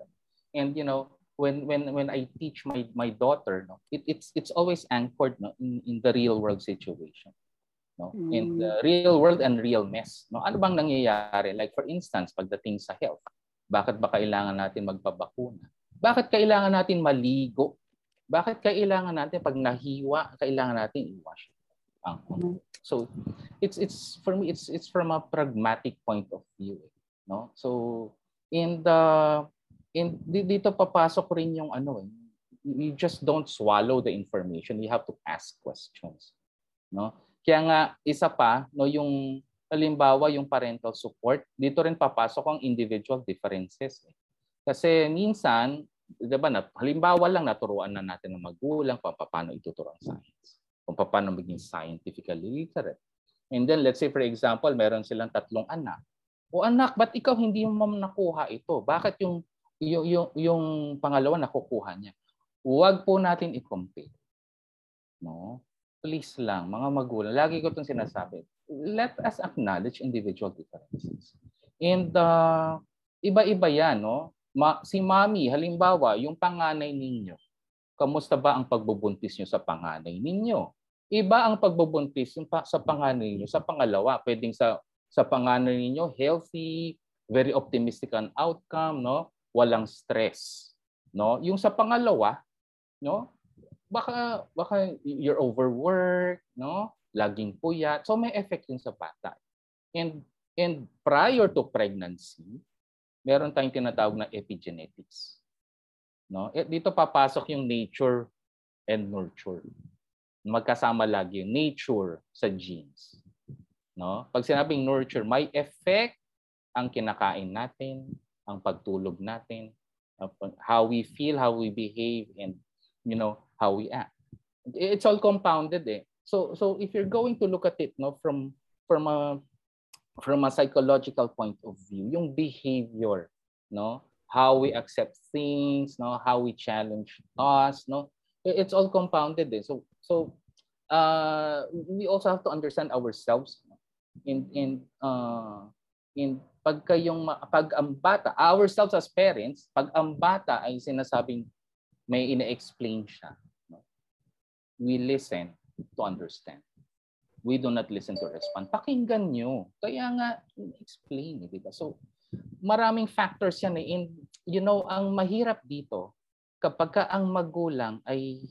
And you know, when when when I teach my my daughter, no, it, it's it's always anchored no, in, in the real world situation. No? Mm. In the real world and real mess. No? Ano bang nangyayari? Like for instance, pagdating sa health, bakit ba kailangan natin magpabakuna? Bakit kailangan natin maligo? Bakit kailangan natin pag nahiwa, kailangan natin i-wash ang mm. So it's it's for me it's it's from a pragmatic point of view, eh, no? So in the in dito papasok rin yung ano eh, you just don't swallow the information, you have to ask questions, no? Kaya nga isa pa no yung halimbawa yung parental support, dito rin papasok ang individual differences. Eh. Kasi minsan, 'di ba, na, halimbawa lang naturuan na natin ng magulang kung paano ituturo ang science, kung paano maging scientifically literate. And then let's say for example, meron silang tatlong anak. O anak, ba't ikaw hindi mo nakuha ito? Bakit yung yung, yung, yung pangalawa nakukuha niya? Huwag po natin i-compare. No? please lang, mga magulang, lagi ko itong sinasabi, let us acknowledge individual differences. And uh, iba-iba yan, no? Ma- si mami, halimbawa, yung panganay ninyo, kamusta ba ang pagbubuntis nyo sa panganay ninyo? Iba ang pagbubuntis sa panganay ninyo sa pangalawa. Pwedeng sa sa panganay ninyo healthy, very optimistic ang outcome, no? Walang stress, no? Yung sa pangalawa, no? baka baka you're overworked, no? Laging puyat. So may effect yun sa bata. And and prior to pregnancy, meron tayong tinatawag na epigenetics. No? At dito papasok yung nature and nurture. Magkasama lagi yung nature sa genes. No? Pag sinabing nurture, may effect ang kinakain natin, ang pagtulog natin, how we feel, how we behave, and you know, how we act. It's all compounded eh. So so if you're going to look at it no from from a from a psychological point of view, yung behavior, no, how we accept things, no, how we challenge us, no, it's all compounded eh. So so uh, we also have to understand ourselves in in uh, in pagka yung pag ang bata, ourselves as parents, pag ang bata ay sinasabing may ine-explain siya, we listen to understand. We do not listen to respond. Pakinggan nyo. Kaya nga, explain. Eh, di? So, maraming factors yan eh. And, you know, ang mahirap dito, kapag ka ang magulang ay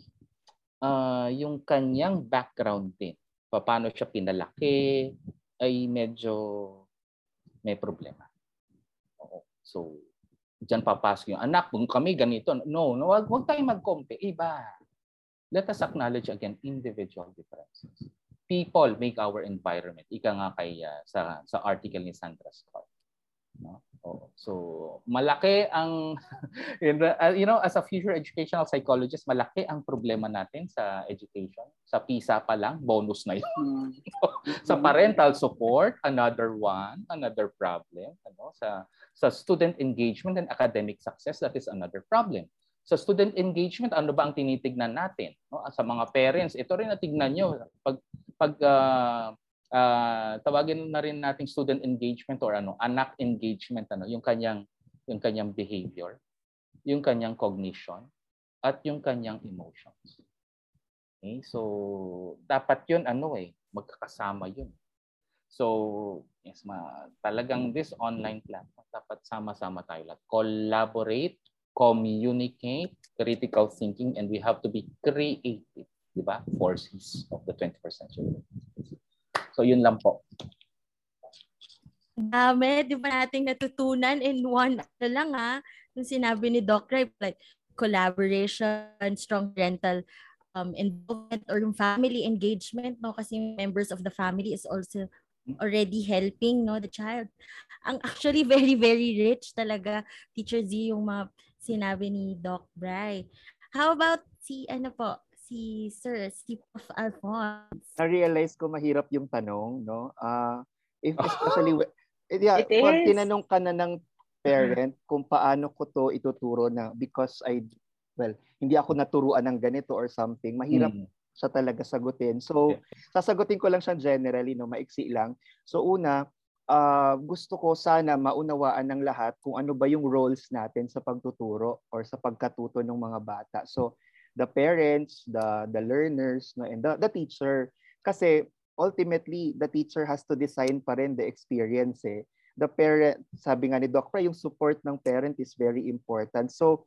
uh, yung kanyang background din, paano siya pinalaki, ay medyo may problema. Oo. So, diyan papasok yung anak, kung kami ganito, no, no wag, wag tayong mag-compare. Iba let us acknowledge again individual differences. People make our environment. Ika nga kay uh, sa sa article ni Sandra Scott. No? Oh, so malaki ang uh, you know as a future educational psychologist malaki ang problema natin sa education. Sa PISA pa lang bonus na 'yun. Mm. sa parental support another one, another problem, ano sa sa student engagement and academic success that is another problem sa student engagement, ano ba ang tinitignan natin? No? Sa mga parents, ito rin na tignan nyo. Pag, pag uh, uh, tawagin na rin nating student engagement or ano, anak engagement, ano, yung kanyang, yung kanyang behavior, yung kanyang cognition, at yung kanyang emotions. Okay? So, dapat yun, ano eh, magkakasama yun. So, yes, ma, talagang this online platform, dapat sama-sama tayo lahat. Collaborate communicate, critical thinking, and we have to be creative, di ba? Forces of the 21st century. So yun lang po. Dami, di ba nating natutunan in one, ano lang ha, yung sinabi ni Doc Ray, like collaboration, strong parental um, involvement or yung family engagement, no? Kasi members of the family is also already helping no the child ang actually very very rich talaga teacher Z yung mga sinabi ni Doc Bry. How about si ano po, si Sir, si Prof. Alphonse? Na-realize ko mahirap yung tanong, no? Ah, if especially when- eh, yeah, It pag is. tinanong ka na ng parent kung paano ko to ituturo na because I well, hindi ako naturuan ng ganito or something, mahirap Mm. siya talaga sagutin. So, sasagutin ko lang siya generally, no, maiksi lang. So, una, ah, gusto ko sana maunawaan ng lahat kung ano ba yung roles natin sa pagtuturo or sa pagkatuto ng mga bata. So, the parents, the the learners, no, and the, the teacher. Kasi ultimately, the teacher has to design pa rin the experience eh. The parent, sabi nga ni Doc Pra, yung support ng parent is very important. So,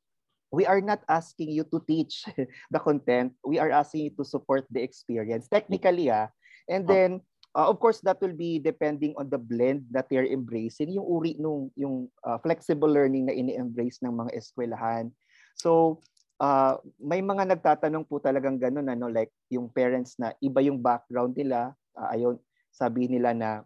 we are not asking you to teach the content. We are asking you to support the experience. Technically, ah. And then, uh, of course, that will be depending on the blend that they're embracing. Yung uri nung, yung uh, flexible learning na ini-embrace ng mga eskwelahan. So, uh, may mga nagtatanong po talagang ganun, ano, like yung parents na iba yung background nila. Uh, ayon, sabi nila na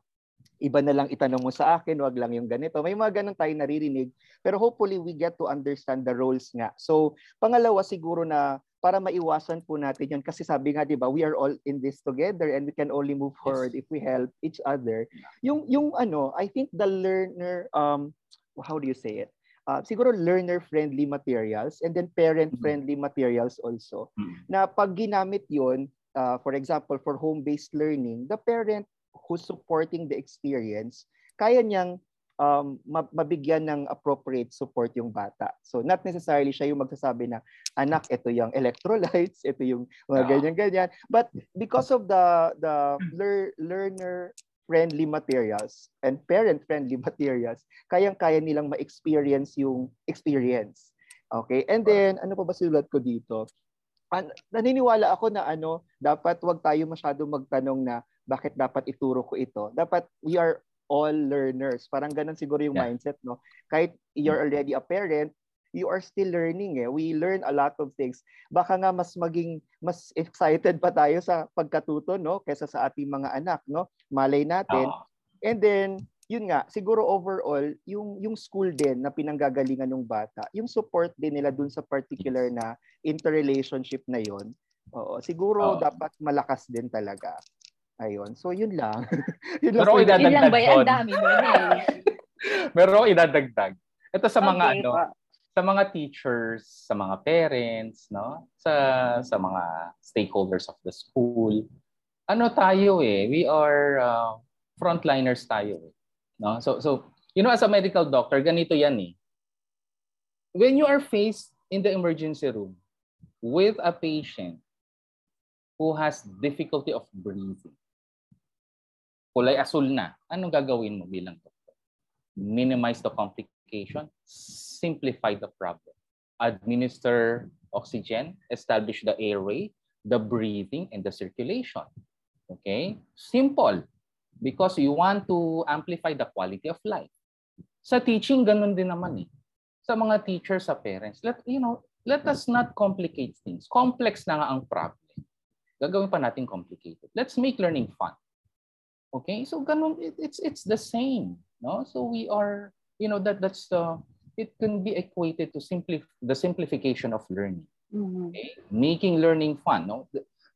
iba na lang itanong mo sa akin, wag lang yung ganito. May mga ganun tayo naririnig. Pero hopefully we get to understand the roles nga. So, pangalawa siguro na para maiwasan po natin yun kasi sabi nga 'di ba we are all in this together and we can only move forward if we help each other yung yung ano I think the learner um how do you say it uh, siguro learner friendly materials and then parent friendly materials also Mm. na pag ginamit yon uh, for example for home based learning the parent who's supporting the experience kaya niyang um, ma- mabigyan ng appropriate support yung bata. So not necessarily siya yung magsasabi na anak ito yung electrolytes, ito yung mga Yeah. ganyan ganyan. But because of the the lear- learner friendly materials and parent friendly materials, kayang-kaya nilang ma-experience yung experience. Okay? And then ano pa ba sinulat ko dito? An- naniniwala ako na ano, dapat wag tayo masyado magtanong na bakit dapat ituro ko ito. Dapat we are all learners. Parang ganun siguro yung Yeah. mindset, no? Kahit you're already a parent, you are still learning eh. We learn a lot of things. Baka nga mas maging mas excited pa tayo sa pagkatuto, no? Kesa sa ating mga anak, no? Malay natin. Oo. And then, yun nga, siguro overall, yung yung school din na pinanggagalingan ng bata, yung support din nila dun sa particular na interrelationship na yon. Oo, siguro Oo. dapat malakas din talaga. Ayun. So yun lang. yun lang Pero idadagdag Yun lang ba? yan? Ang dami mo eh. Pero idadagdag. Ito sa mga Okay ano. Sa mga teachers, sa mga parents, no? Sa sa mga stakeholders of the school. Ano tayo eh, we are uh, frontliners tayo eh. No? So so you know as a medical doctor, ganito 'yan eh. When you are faced in the emergency room with a patient who has difficulty of breathing, kulay asul na, anong gagawin mo bilang doktor? Minimize the complication, simplify the problem. Administer oxygen, establish the airway, the breathing, and the circulation. Okay? Simple. Because you want to amplify the quality of life. Sa teaching, ganun din naman eh. Sa mga teachers, sa parents, let, you know, let us not complicate things. Complex na nga ang problem. Gagawin pa natin complicated. Let's make learning fun. Okay? So ganun it, it's it's the same, no? So we are, you know, that that's the it can be equated to simply the simplification of learning. Mhm. Okay? Making learning fun, no?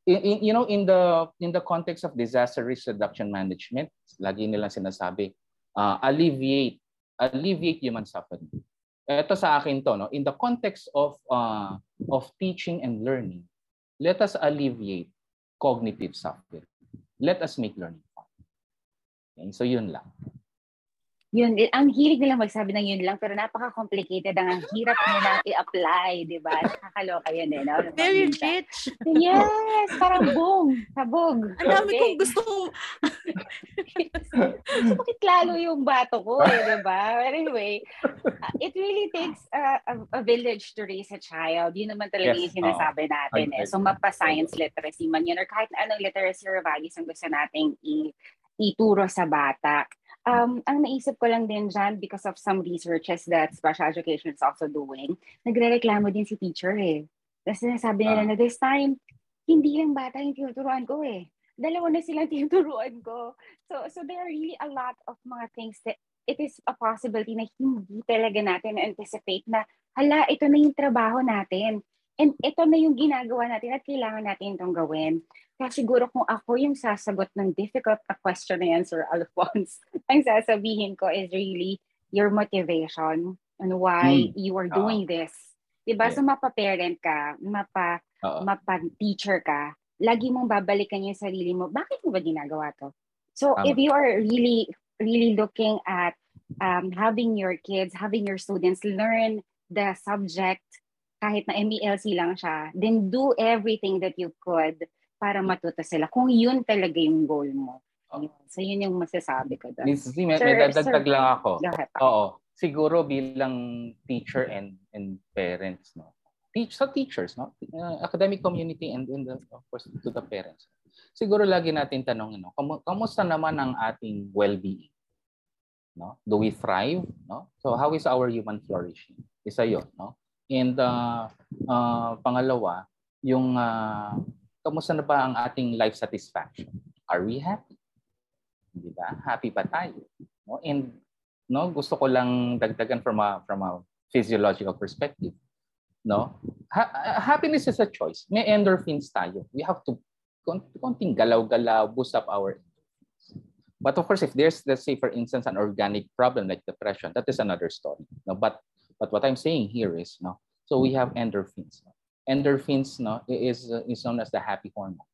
In, in, you know, in the in the context of disaster risk reduction management, lagi nilang sinasabi, uh, alleviate alleviate human suffering. Ito sa akin to, no? In the context of uh, of teaching and learning, let us alleviate cognitive suffering. Let us make learning fun. Okay? So yun lang. Yun, eh, ang hilig nila magsabi ng yun lang, pero napaka-complicated. Ang hirap nilang i-apply, di ba? Nakakaloka yun eh. No? Very rich. Yes, parang boom, sabog. Ang dami Okay. kong gusto so, bakit lalo yung bato ko eh, di ba? But anyway, uh, it really takes a, a, a village to raise a child. Yun naman talaga Yes, yung sinasabi natin eh. Right. So, mapa-science literacy man yun or kahit anong literacy or values ang gusto nating i- ituro sa bata. Um, ang naisip ko lang din dyan because of some researches that special education is also doing, nagre-reklamo din si teacher eh. Tapos sinasabi nila Ah. na this time, hindi lang bata yung tinuturuan ko eh. Dalawa na silang tinuturuan ko. So, so there are really a lot of mga things that it is a possibility na hindi talaga natin anticipate na hala, ito na yung trabaho natin. And ito na yung ginagawa natin at kailangan natin itong gawin. Kaya siguro kung ako yung sasagot ng difficult na question na yan, Sir Alphonse, ang sasabihin ko is really your motivation and why Hmm. you are doing this. Diba? Yeah. So mapa-parent ka, mapa, Oo. mapa-teacher ka, lagi mong babalikan yung sarili mo, bakit mo ba ginagawa to? So Tama. if you are really, really looking at um, having your kids, having your students learn the subject, kahit na MELC lang siya, then do everything that you could para matuto sila. Kung yun talaga yung goal mo. Oo. Yun. So yun yung masasabi ko doon. Miss Z, may, Sir- may dadagdag sir- lang ako. Oo. Siguro bilang teacher and and parents, no? Teach sa teachers, no? Uh, academic community and, and the, of course to the parents. Siguro lagi natin tanongin, no? Kamu- kamusta naman ang ating well-being? No? Do we thrive? No? So how is our human flourishing? Isa 'yon, no? And uh, uh, pangalawa, yung uh, kamusta na ba ang ating life satisfaction? Are we happy? Di ba? Happy ba tayo? No? And no, gusto ko lang dagdagan from a from a physiological perspective. No? Ha- uh, happiness is a choice. May endorphins tayo. We have to kon- konting galaw-galaw, boost up our. But of course, if there's, let's say, for instance, an organic problem like depression, that is another story. No, but but what I'm saying here is, no, so we have endorphins. Endorphins, no, is is known as the happy hormone.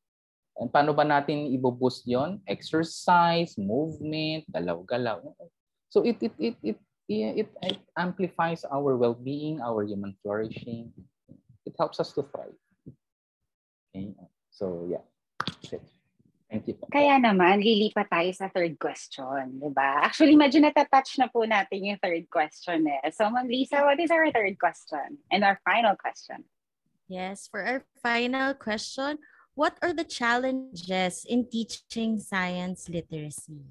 And paano ba natin ibuboost yon? Exercise, movement, galaw-galaw. So it it it it it, it amplifies our well-being, our human flourishing. It helps us to thrive. Okay. So yeah. That's it. Thank you. Kaya naman, lilipat tayo sa third question, di ba? Actually, medyo natatouch na po natin yung third question eh. So, Ma'am Lisa, what is our third question? And our final question? Yes, for our final question, what are the challenges in teaching science literacy?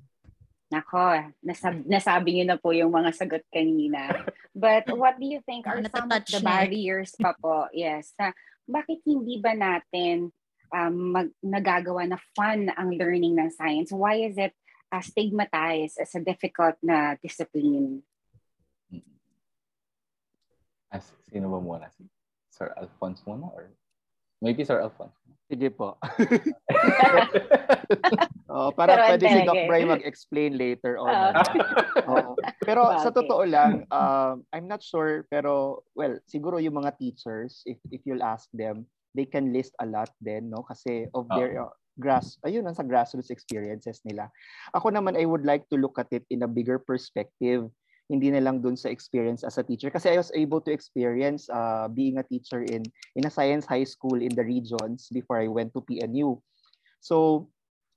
Nako, nasab- nasabi niyo na po yung mga sagot kanina. But what do you think are some of the eh. barriers pa po? Yes. Na, bakit hindi ba natin um, mag- nagagawa na fun ang learning ng science? Why is it uh, stigmatized as a difficult na discipline? As, sino ba muna? Si Sir Alphonse muna? Or maybe Sir Alphonse? Sige po. Oo, para Pero pwede si Doc. Bry mag-explain later on. Oo. Pero sa totoo lang, um, I'm not sure, pero well, siguro yung mga teachers, if, if you'll ask them, they can list a lot din, no? Kasi of their uh, grass, ayun, sa grassroots experiences nila. Ako naman, I would like to look at it in a bigger perspective hindi na lang dun sa experience as a teacher kasi I was able to experience uh, being a teacher in in a science high school in the regions before I went to PNU. So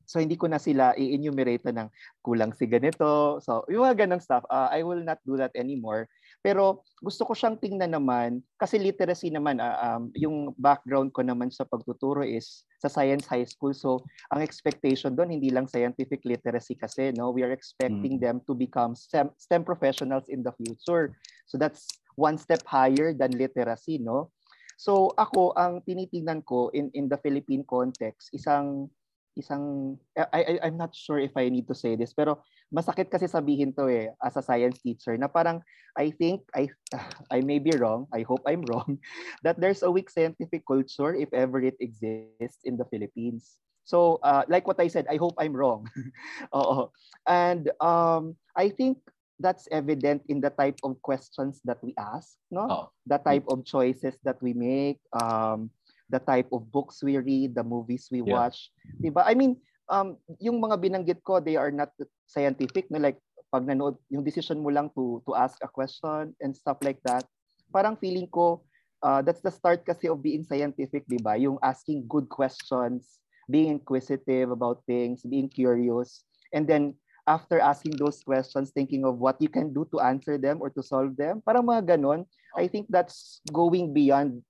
so hindi ko na sila i-enumerate na ng kulang si ganito. So yung mga ganong stuff, uh, I will not do that anymore. Pero gusto ko siyang tingnan naman kasi literacy naman uh, um, yung background ko naman sa pagtuturo is sa science high school. So ang expectation doon hindi lang scientific literacy kasi no, we are expecting them to become STEM, STEM professionals in the future. So that's one step higher than literacy, no? So ako ang tinitingnan ko in in the Philippine context, isang isang I, I I'm not sure if I need to say this pero masakit kasi sabihin to eh as a science teacher na parang I think I I may be wrong, I hope I'm wrong that there's a weak scientific culture if ever it exists in the Philippines. So uh, like what I said, I hope I'm wrong. Oo. And um I think that's evident in the type of questions that we ask, no? Oo. The type of choices that we make, um the type of books we read, the movies we Yeah. watch. 'Di ba? I mean, um yung mga binanggit ko, they are not scientific, no like pag nanood yung decision mo lang to to ask a question and stuff like that. Parang feeling ko uh, that's the start kasi of being scientific, 'di ba? Yung asking good questions, being inquisitive about things, being curious, and then after asking those questions, thinking of what you can do to answer them or to solve them. Parang mga ganon. I think that's going beyond.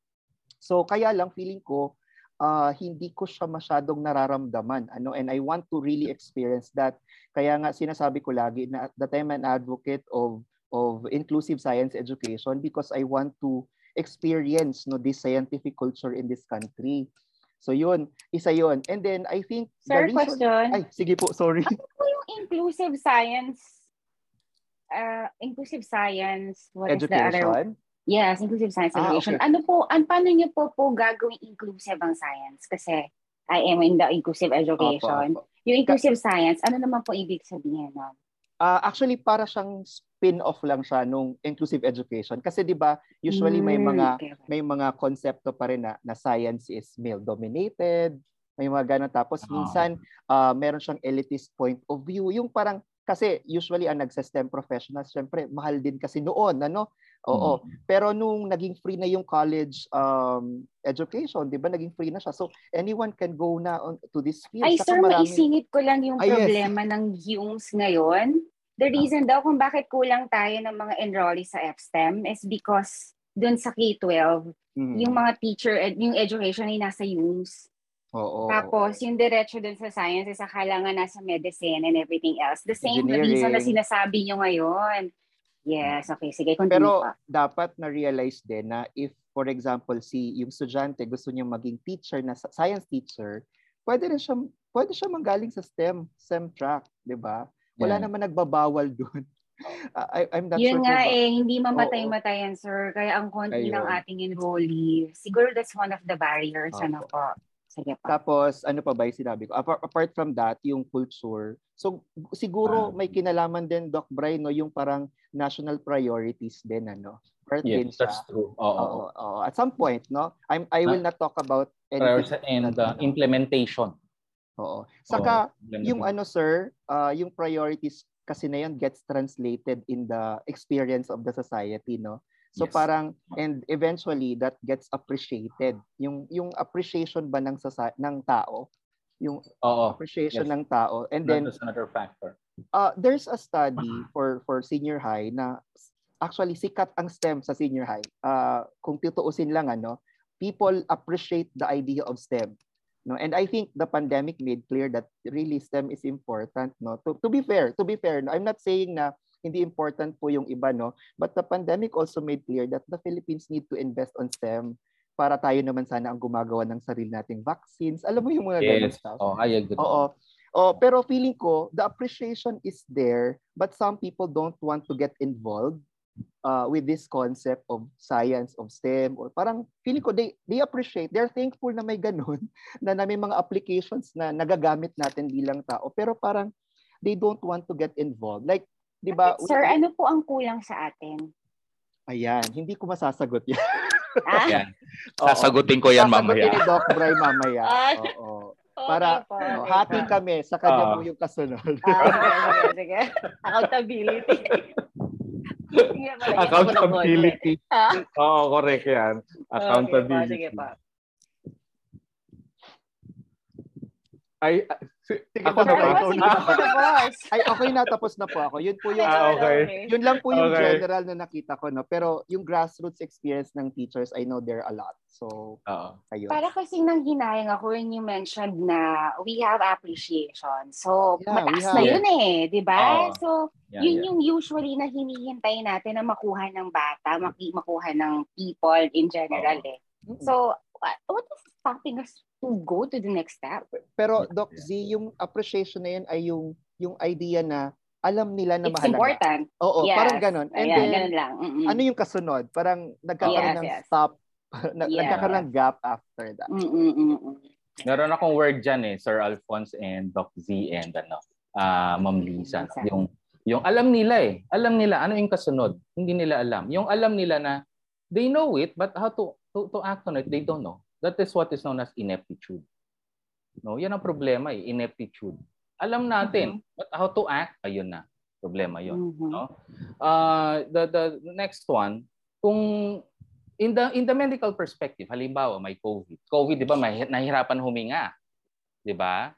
So kaya lang feeling ko, uh, hindi ko siya masyadong nararamdaman. Ano? And I want to really experience that. Kaya nga sinasabi ko lagi na that I'm an advocate of of inclusive science education because I want to experience no this scientific culture in this country. So yun, isa yun. And then I think Sir, the reason... question. Ay, sige po, sorry. Ano po yung inclusive science? Uh, inclusive science, what is the other? Education. Yes, inclusive science Ah, education. okay. Ano po, an, paano niyo po po gagawing inclusive ang science? Kasi I am in the inclusive education. Opo, opo. Yung inclusive science, ano naman po ibig sabihin nun? Ah, actually para siyang spin-off lang siya nung inclusive education kasi 'di ba usually may Mm, mga okay, may mga konsepto pa rin na, na science is male dominated, may mga ganun tapos Ah. minsan ah, meron siyang elitist point of view, yung parang kasi usually ang nagsa-STEM professionals syempre mahal din kasi noon ano. Oo. Mm. Pero nung naging free na yung college um, education, 'di ba? Naging free na siya. So anyone can go na on, to this field. Ay, Saka sir, maraming- maisingit ko lang yung Ah, yes. problema ng Humes ngayon. The reason daw kung bakit kulang tayo ng mga enrollees sa FSTEM is because dun sa K-12, Mhm. yung mga teacher, ed- yung education ay nasa Humes. Oo. Tapos, yung diretso dun sa science is akala nga nasa medicine and everything else. The same reason na sinasabi nyo ngayon. Yes, okay. Sige, continue Pero pa. dapat na-realize din na if, for example, si yung estudyante gusto niya maging teacher na science teacher, pwede rin siya, pwede siya manggaling sa STEM, STEM track, di ba? Wala Yeah. naman nagbabawal doon. I, I'm not Yun sure nga eh, hindi mamatay-matayan, sir. Kaya ang konti ng Ayun. ating enrollee. Siguro that's one of the barriers. Ano Opo. po? Sige pa. Tapos, ano pa ba yung sinabi ko? Apart, apart from that, yung culture. So, siguro Ah. may kinalaman din, Doc Brian, no, yung parang national priorities din, ano? Part din Yes, siya. that's true. Oo. Oo, oo. At some point, no? I'm, I will not talk about Priorities anything. and uh, implementation. Oo. Saka, Oo, yung ano sir, uh, yung priorities kasi na yun gets translated in the experience of the society, no? So Yes. parang and eventually that gets appreciated. Yung yung appreciation ba ng soci- ng tao, yung Oo. appreciation yes. ng tao. And That then is another factor. uh, there's a study for for senior high na actually sikat ang STEM sa senior high. Uh, kung tutuusin lang ano, people appreciate the idea of STEM. No, and I think the pandemic made clear that really STEM is important, no. To, to be fair, to be fair, no, I'm not saying na hindi important po yung iba, no, but the pandemic also made clear that the Philippines need to invest on STEM para tayo naman sana ang gumagawa ng sarili nating vaccines. Alam mo yung mga ganun Yes. stuff. Oh, I agree. Oo. Oh, pero feeling ko the appreciation is there but some people don't want to get involved uh, with this concept of science of STEM or parang feeling ko they they appreciate they're thankful na may ganun na, na may mga applications na nagagamit natin bilang tao pero parang they don't want to get involved like 'di ba Sir, ano po ang kulang sa atin? ayan hindi ko masasagot yan Ah, Yan. Oo. Sasagutin ko yan Sasagutin mamaya. ni Doc Bray mamaya Ay. oo okay para po, oh, okay hati po. kami sa kanya Ah. mo yung kasunod Ah, sige, sige. Accountability. Accountability. Oo, correct yan. okay pa, Accountability. sige pa. Ay, ako na ba? na. tapos. Ay, okay na, tapos na po ako. Yun po yung, Ah, okay. yun lang po yung Okay. general na nakita ko, no? Pero yung grassroots experience ng teachers, I know there are a lot. So, Oo. ayun. Para kasi nang hinayang ako when you mentioned na we have appreciation. So, Yeah, mataas have. na yun eh, di ba? Oo. So, Yan, yun yan. yung usually na hinihintay natin na makuha ng bata, maki- makuha ng people in general eh. So, what, what is stopping us to go to the next step? Pero, Doc yeah. Z, yung appreciation na yun ay yung, yung idea na alam nila na It's mahalaga. important. Oo, yes. parang ganon. And Ayan, then, ganun lang. Mm-mm. ano yung kasunod? Parang nagkakaroon Yes, ng yes. stop, na, Yeah. nagkakaroon ng gap after that. Mm-mm-mm. Meron akong word dyan eh, Sir Alphonse and Doc Z and ano, ah Ma'am Lisa. Lisa. Yung, yung alam nila eh. Alam nila, ano yung kasunod? Hindi nila alam. Yung alam nila na they know it, but how to, to, to act on it, they don't know. That is what is known as ineptitude. No, yan ang problema eh, ineptitude. Alam natin, but how to act, ayun na. Problema yun. Mhm. No? Uh, the, the next one, kung in the in the medical perspective, halimbawa may COVID. COVID, 'di ba, may nahihirapan huminga. 'Di ba?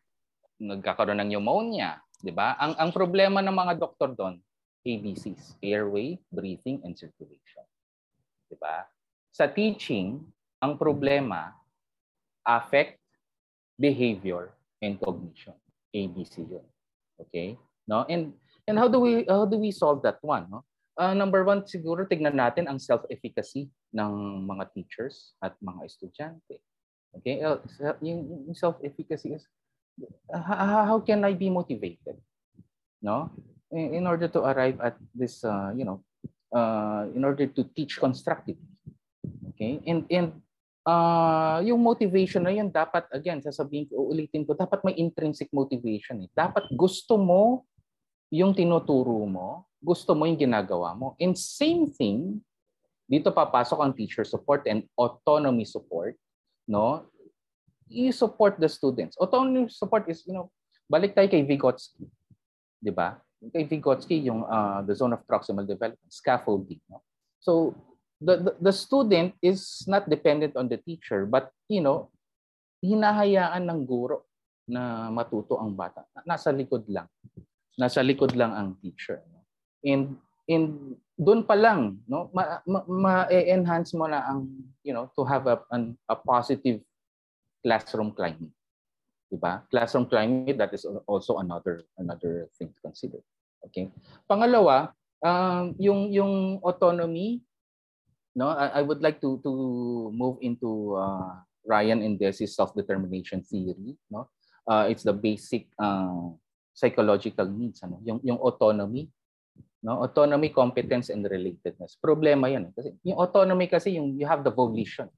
Nagkakaroon ng pneumonia, 'di ba? Ang ang problema ng mga doktor doon, ABCs, airway, breathing and circulation. 'Di ba? Sa teaching, ang problema affect behavior and cognition. ABC 'yun. Okay? No? And and how do we how do we solve that one, no? Uh, number one, siguro tignan natin ang self-efficacy ng mga teachers at mga estudyante. Okay? Yung, self-efficacy is, uh, how, how can I be motivated? No? In, in order to arrive at this, uh, you know, uh, in order to teach constructively. Okay? And and uh, yung motivation na yun dapat again sasabihin ko uulitin ko dapat may intrinsic motivation eh. Dapat gusto mo yung tinuturo mo, gusto mo yung ginagawa mo. And same thing dito papasok ang teacher support and autonomy support, no? I-support the students. Autonomy support is, you know, balik tayo kay Vygotsky. 'Di ba? Kay Vygotsky yung uh, the zone of proximal development, scaffolding, no? So the, the student is not dependent on the teacher, but you know, hinahayaan ng guro na matuto ang bata. Nasa likod lang. Nasa likod lang ang teacher. And and doon pa lang no ma-enhance ma, ma mo na ang you know to have a an, a positive classroom climate di ba classroom climate that is also another another thing to consider okay pangalawa um, yung yung autonomy no I, I would like to to move into uh, Ryan and Desi's self-determination theory no? Uh, it's the basic uh, psychological needs ano? Yung yung autonomy no? Autonomy competence and relatedness. Problema yan eh. kasi yung autonomy kasi yung you have the volition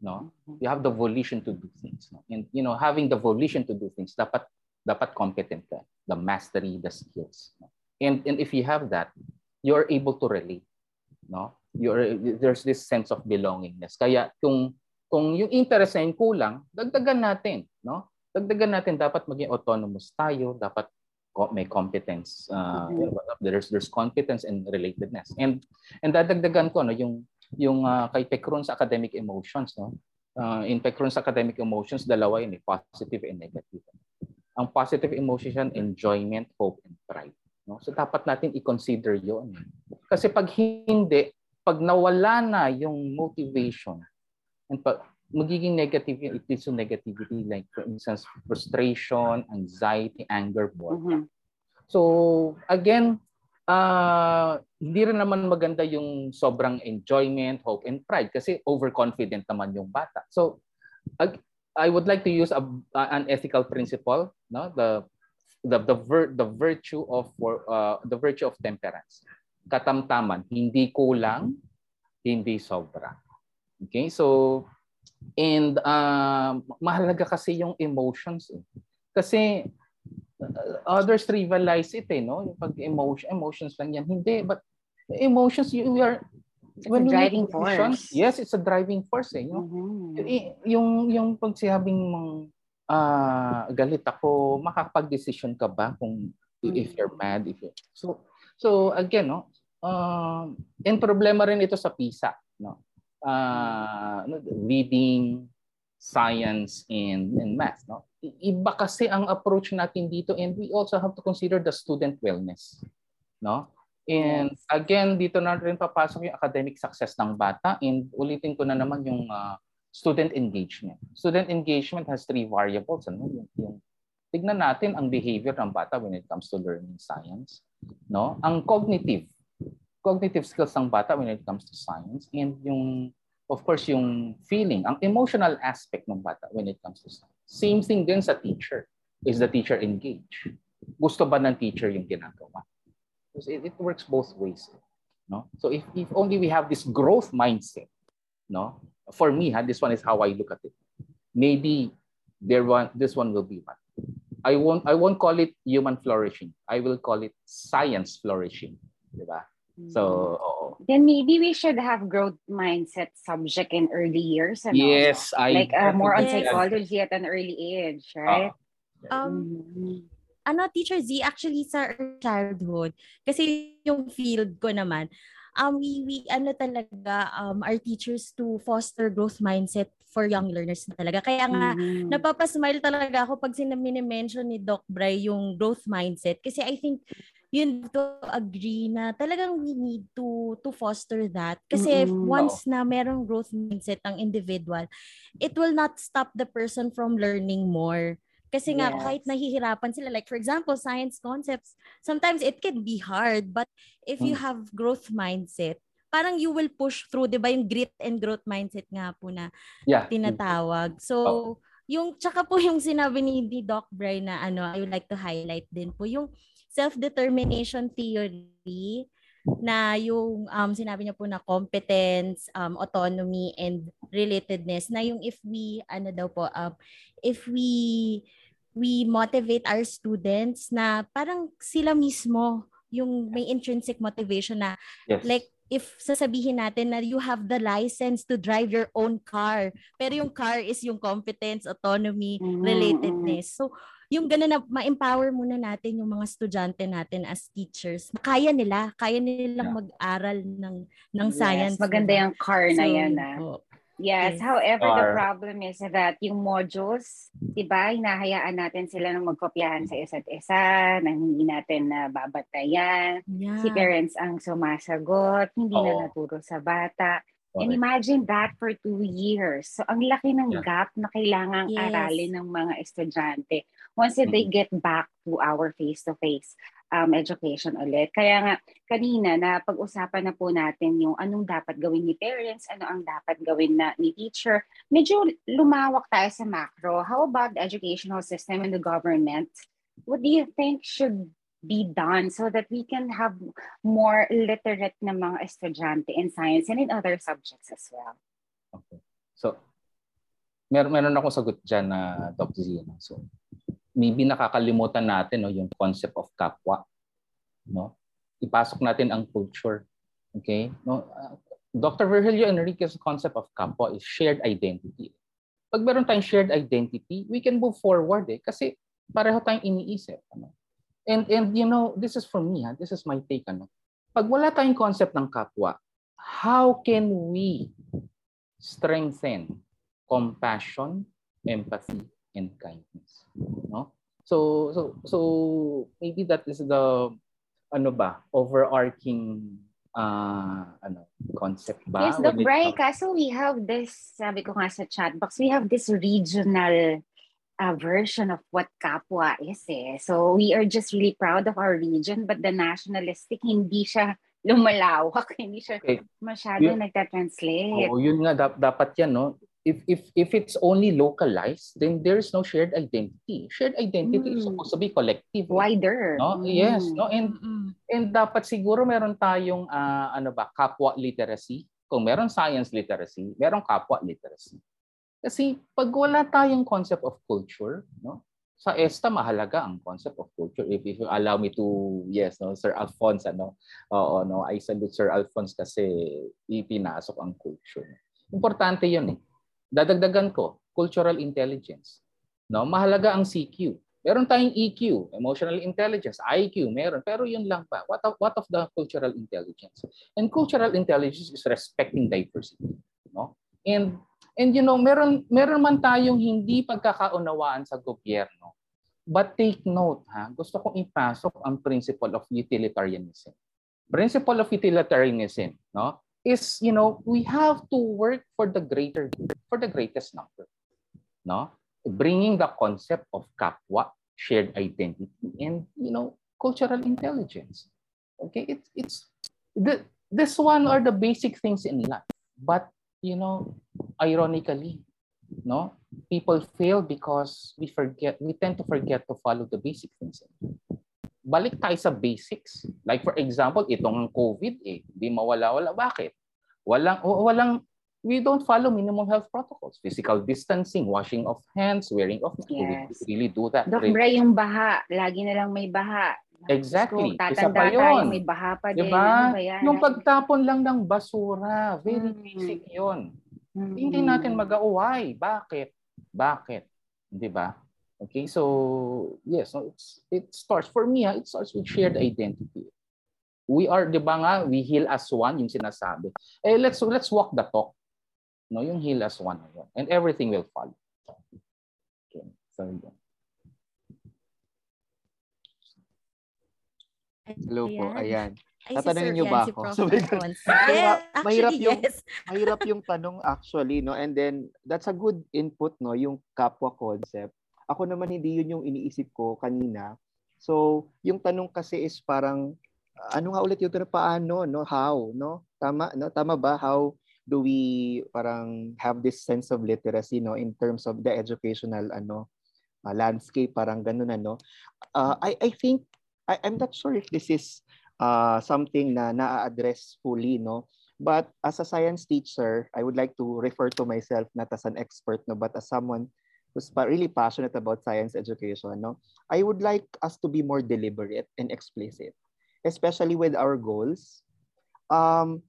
no? You have the volition to do things no? and you know having the volition to do things dapat dapat competent ka. The mastery the skills no? and and if you have that you're able to relate no you're there's this sense of belongingness. Kaya kung kung yung interest na yun kulang dagdagan natin no? Dagdagan natin dapat maging autonomous tayo dapat may competence uh, there's there's competence and relatedness. And and dadagdagan ko no? Yung yung uh, kay Pekron sa academic emotions no? Uh, in Pekron's academic emotions dalawa yun eh, positive and negative. Ang positive emotion enjoyment hope and pride no? So dapat natin i-consider yon kasi pag hindi pag nawala na yung motivation and pag magiging negative yung it leads to negativity like for instance frustration, anxiety, anger, boredom. Mm-hmm. So again, uh, hindi rin naman maganda yung sobrang enjoyment, hope, and pride kasi overconfident naman yung bata. So I, I would like to use a, an ethical principle, no? the the the, vir, the virtue of uh, the virtue of temperance. Katamtaman, hindi kulang, hindi sobra. Okay? So And uh, mahalaga kasi yung emotions. Eh. Kasi uh, others trivialize it eh, no? Yung pag emotion, emotions lang yan. Hindi, but emotions, you are, it's when a driving force. Yes, it's a driving force eh. No? Mm-hmm. Yung, yung pag sinabing mong uh, galit ako, makakapag-decision ka ba kung mm-hmm. if you're mad, if you So, so again, no? Uh, and problema rin ito sa PISA, no? uh, reading, science, and, and math. No? Iba kasi ang approach natin dito and we also have to consider the student wellness. No? And again, dito na rin papasok yung academic success ng bata and ulitin ko na naman yung uh, student engagement. Student engagement has three variables. Ano? Yung, yung, tignan natin ang behavior ng bata when it comes to learning science. No? Ang cognitive cognitive skills ng bata when it comes to science and yung of course yung feeling, ang emotional aspect ng bata when it comes to science. Same thing din sa teacher. Is the teacher engaged? Gusto ba ng teacher yung ginagawa? It, it works both ways. No? So if, if only we have this growth mindset, no? For me, ha, this one is how I look at it. Maybe there one this one will be one. I won't I won't call it human flourishing. I will call it science flourishing. Diba? So, mm. oo. Then maybe we should have growth mindset subject in early years. Ano? Yes, I like uh, more on psychology at an early age, right? Uh, um, mm-hmm. ano, Teacher Z, actually sa childhood, kasi yung field ko naman, um, we, we, ano talaga, um, our teachers to foster growth mindset for young learners na talaga. Kaya nga, mm-hmm. napapasmile talaga ako pag sinamini-mention ni Doc Bray yung growth mindset. Kasi I think yun to agree na talagang we need to to foster that kasi mm-hmm. once na merong growth mindset ang individual it will not stop the person from learning more kasi nga yes. kahit nahihirapan sila like for example science concepts sometimes it can be hard but if you mm. have growth mindset parang you will push through 'di ba yung grit and growth mindset nga po na yeah. tinatawag so oh. yung tsaka po yung sinabi ni, ni Doc Bray na ano I would like to highlight din po yung self-determination theory, na yung um, sinabi niya po na competence, um, autonomy, and relatedness na yung if we, ano daw po, um, if we we motivate our students na parang sila mismo yung may intrinsic motivation na Yes. like if sasabihin natin na you have the license to drive your own car pero yung car is yung competence, autonomy, Mhm, relatedness. So yung gano'n na ma-empower muna natin yung mga estudyante natin as teachers. Kaya nila, kaya nilang Yeah. mag-aral ng ng Yes, science. maganda yung car na So, yan ah. oh, Yes, Yes. however, the problem is that yung modules, di ba, hinahayaan natin sila ng magkopyahan sa isa't isa, na hindi natin na babatayan. yeah. Si parents ang sumasagot, hindi na Oo. naturo sa bata. And imagine that for two years. So, ang laki ng Yeah. gap na kailangang Yes. aralin ng mga estudyante once that they get back to our face-to-face um, education ulit. Kaya nga, kanina na pag-usapan na po natin yung anong dapat gawin ni parents, ano ang dapat gawin na ni teacher. Medyo lumawak tayo sa macro. How about the educational system and the government? What do you think should be done so that we can have more literate na mga estudyante in science and in other subjects as well? Okay. So, meron meron akong sagot diyan na Doc Z. no? So, maybe nakakalimutan natin no yung concept of kapwa, no? Ipasok natin ang culture. Okay? No, uh, Dr. Virgilio Enriquez's concept of kapwa is shared identity. Pag meron tayong shared identity, we can move forward eh kasi pareho tayong iniisip, ano? And and you know, this is for me, ha? this is my take ano. Pag wala tayong concept ng kapwa, how can we strengthen compassion, empathy, and kindness. No? So so so maybe that is the ano ba overarching uh, ano concept ba? yes, Doc comes- kaso we have this, sabi ko nga sa chat box, we have this regional uh, version of what Kapwa is eh. So we are just really proud of our region, but the nationalistic, hindi siya lumalawak, hindi siya Okay. masyado Yun- nagta-translate. Oo, yun nga dap- dapat yan no. If if if it's only localized, then there is no shared identity. Shared identity is Mm. supposed to be collective. Wider. No? Mm. Yes, no. And Mm-mm. And dapat siguro meron tayong ah, ano ba, kapwa literacy. Kung meron science literacy, meron kapwa literacy. Kasi pag wala tayong concept of culture, no? Sa ESTA mahalaga ang concept of culture. If, if you allow me to, yes, no, Sir Alphonse, ano, oo, no, I salute Sir Alphonse kasi ipinasok ang culture. Importante yun eh. Dadagdagan ko, cultural intelligence. No, mahalaga ang CQ. Meron tayong EQ, emotional intelligence, IQ, meron. Pero yun lang pa. What of, what of the cultural intelligence? And cultural intelligence is respecting diversity. No? And and you know, meron meron man tayong hindi pagkakaunawaan sa gobyerno. But take note, ha? Gusto kong ipasok ang principle of utilitarianism. Principle of utilitarianism, no? Is, you know, we have to work for the greater for the greatest number. No? bringing the concept of kapwa, shared identity, and you know cultural intelligence. Okay, it's it's the this one are the basic things in life, but you know, ironically, no, people fail because we forget. We tend to forget to follow the basic things. Balik tayo sa basics. Like for example, itong COVID eh, di mawala-wala. Bakit? Walang walang we don't follow minimum health protocols. Physical distancing, washing of hands, wearing of masks. Yes. We really do that. Doc Really. Bray, yung baha, lagi na lang may baha. Exactly. Kung Isa tatanda pa tayo, yun. may baha pa din. Diba? Ano ba yan? Yung pagtapon lang ng basura, very Mm. basic yun. Mm. Hindi natin mag-away. Bakit? Bakit? Di ba? Okay, so yes, so it's, it starts, for me, ah, it starts with shared identity. We are, di ba nga, we heal as one, yung sinasabi. Eh, let's, let's walk the talk. No, yung heal as one. And everything will follow. Okay, so yun. Hello po, ayan. Ay, si Tatanungin Sir niyo ba si ako? So, mahirap- yes, mahirap actually, yung- yes. Mahirap yung tanong actually, no? And then, that's a good input, no? Yung kapwa concept. Ako naman, hindi yun yung iniisip ko kanina. So, yung tanong kasi is parang, ano nga ulit yung tanong, paano, no? How, no? Tama, no? Tama ba? How do we parang have this sense of literacy, no? In terms of the educational, ano, uh, landscape, parang ganun, ano? Uh, I, I think, I, I'm not sure if this is uh, something na na-address fully, no? But as a science teacher, I would like to refer to myself not as an expert, no, but as someone who's really passionate about science education, no? I would like us to be more deliberate and explicit, especially with our goals. Um,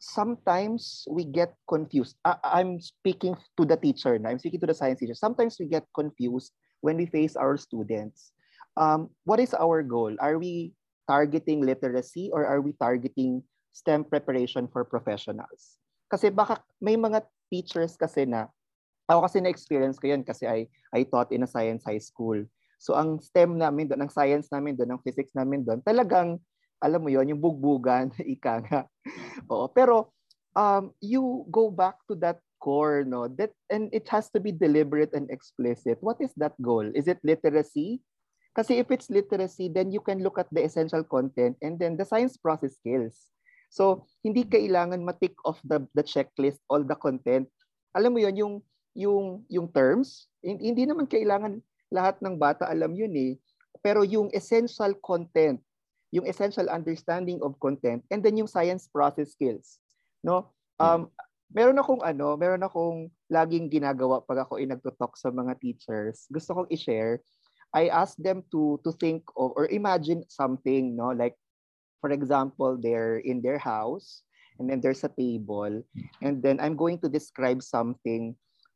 sometimes we get confused. I, I'm speaking to the teacher now. I'm speaking to the science teacher. Sometimes we get confused when we face our students. Um, what is our goal? Are we targeting literacy or are we targeting STEM preparation for professionals? Kasi baka may mga teachers kasi na, ako kasi na-experience ko yun kasi I, I taught in a science high school. So ang STEM namin doon, ang science namin doon, ang physics namin doon, talagang alam mo yon yung bugbugan, ika nga. Oo, pero um, you go back to that core, no? That and it has to be deliberate and explicit. What is that goal? Is it literacy? Kasi if it's literacy, then you can look at the essential content and then the science process skills. So, hindi kailangan ma-tick off the the checklist all the content. Alam mo yon yung yung yung terms, hindi naman kailangan lahat ng bata alam yun eh. Pero yung essential content yung essential understanding of content and then yung science process skills no? Um meron akong ano meron akong laging ginagawa pag ako ay nagto-talk sa mga teachers. Gusto kong i-share. I ask them to to think of or imagine something no? Like for example they're in their house and then there's a table and then I'm going to describe something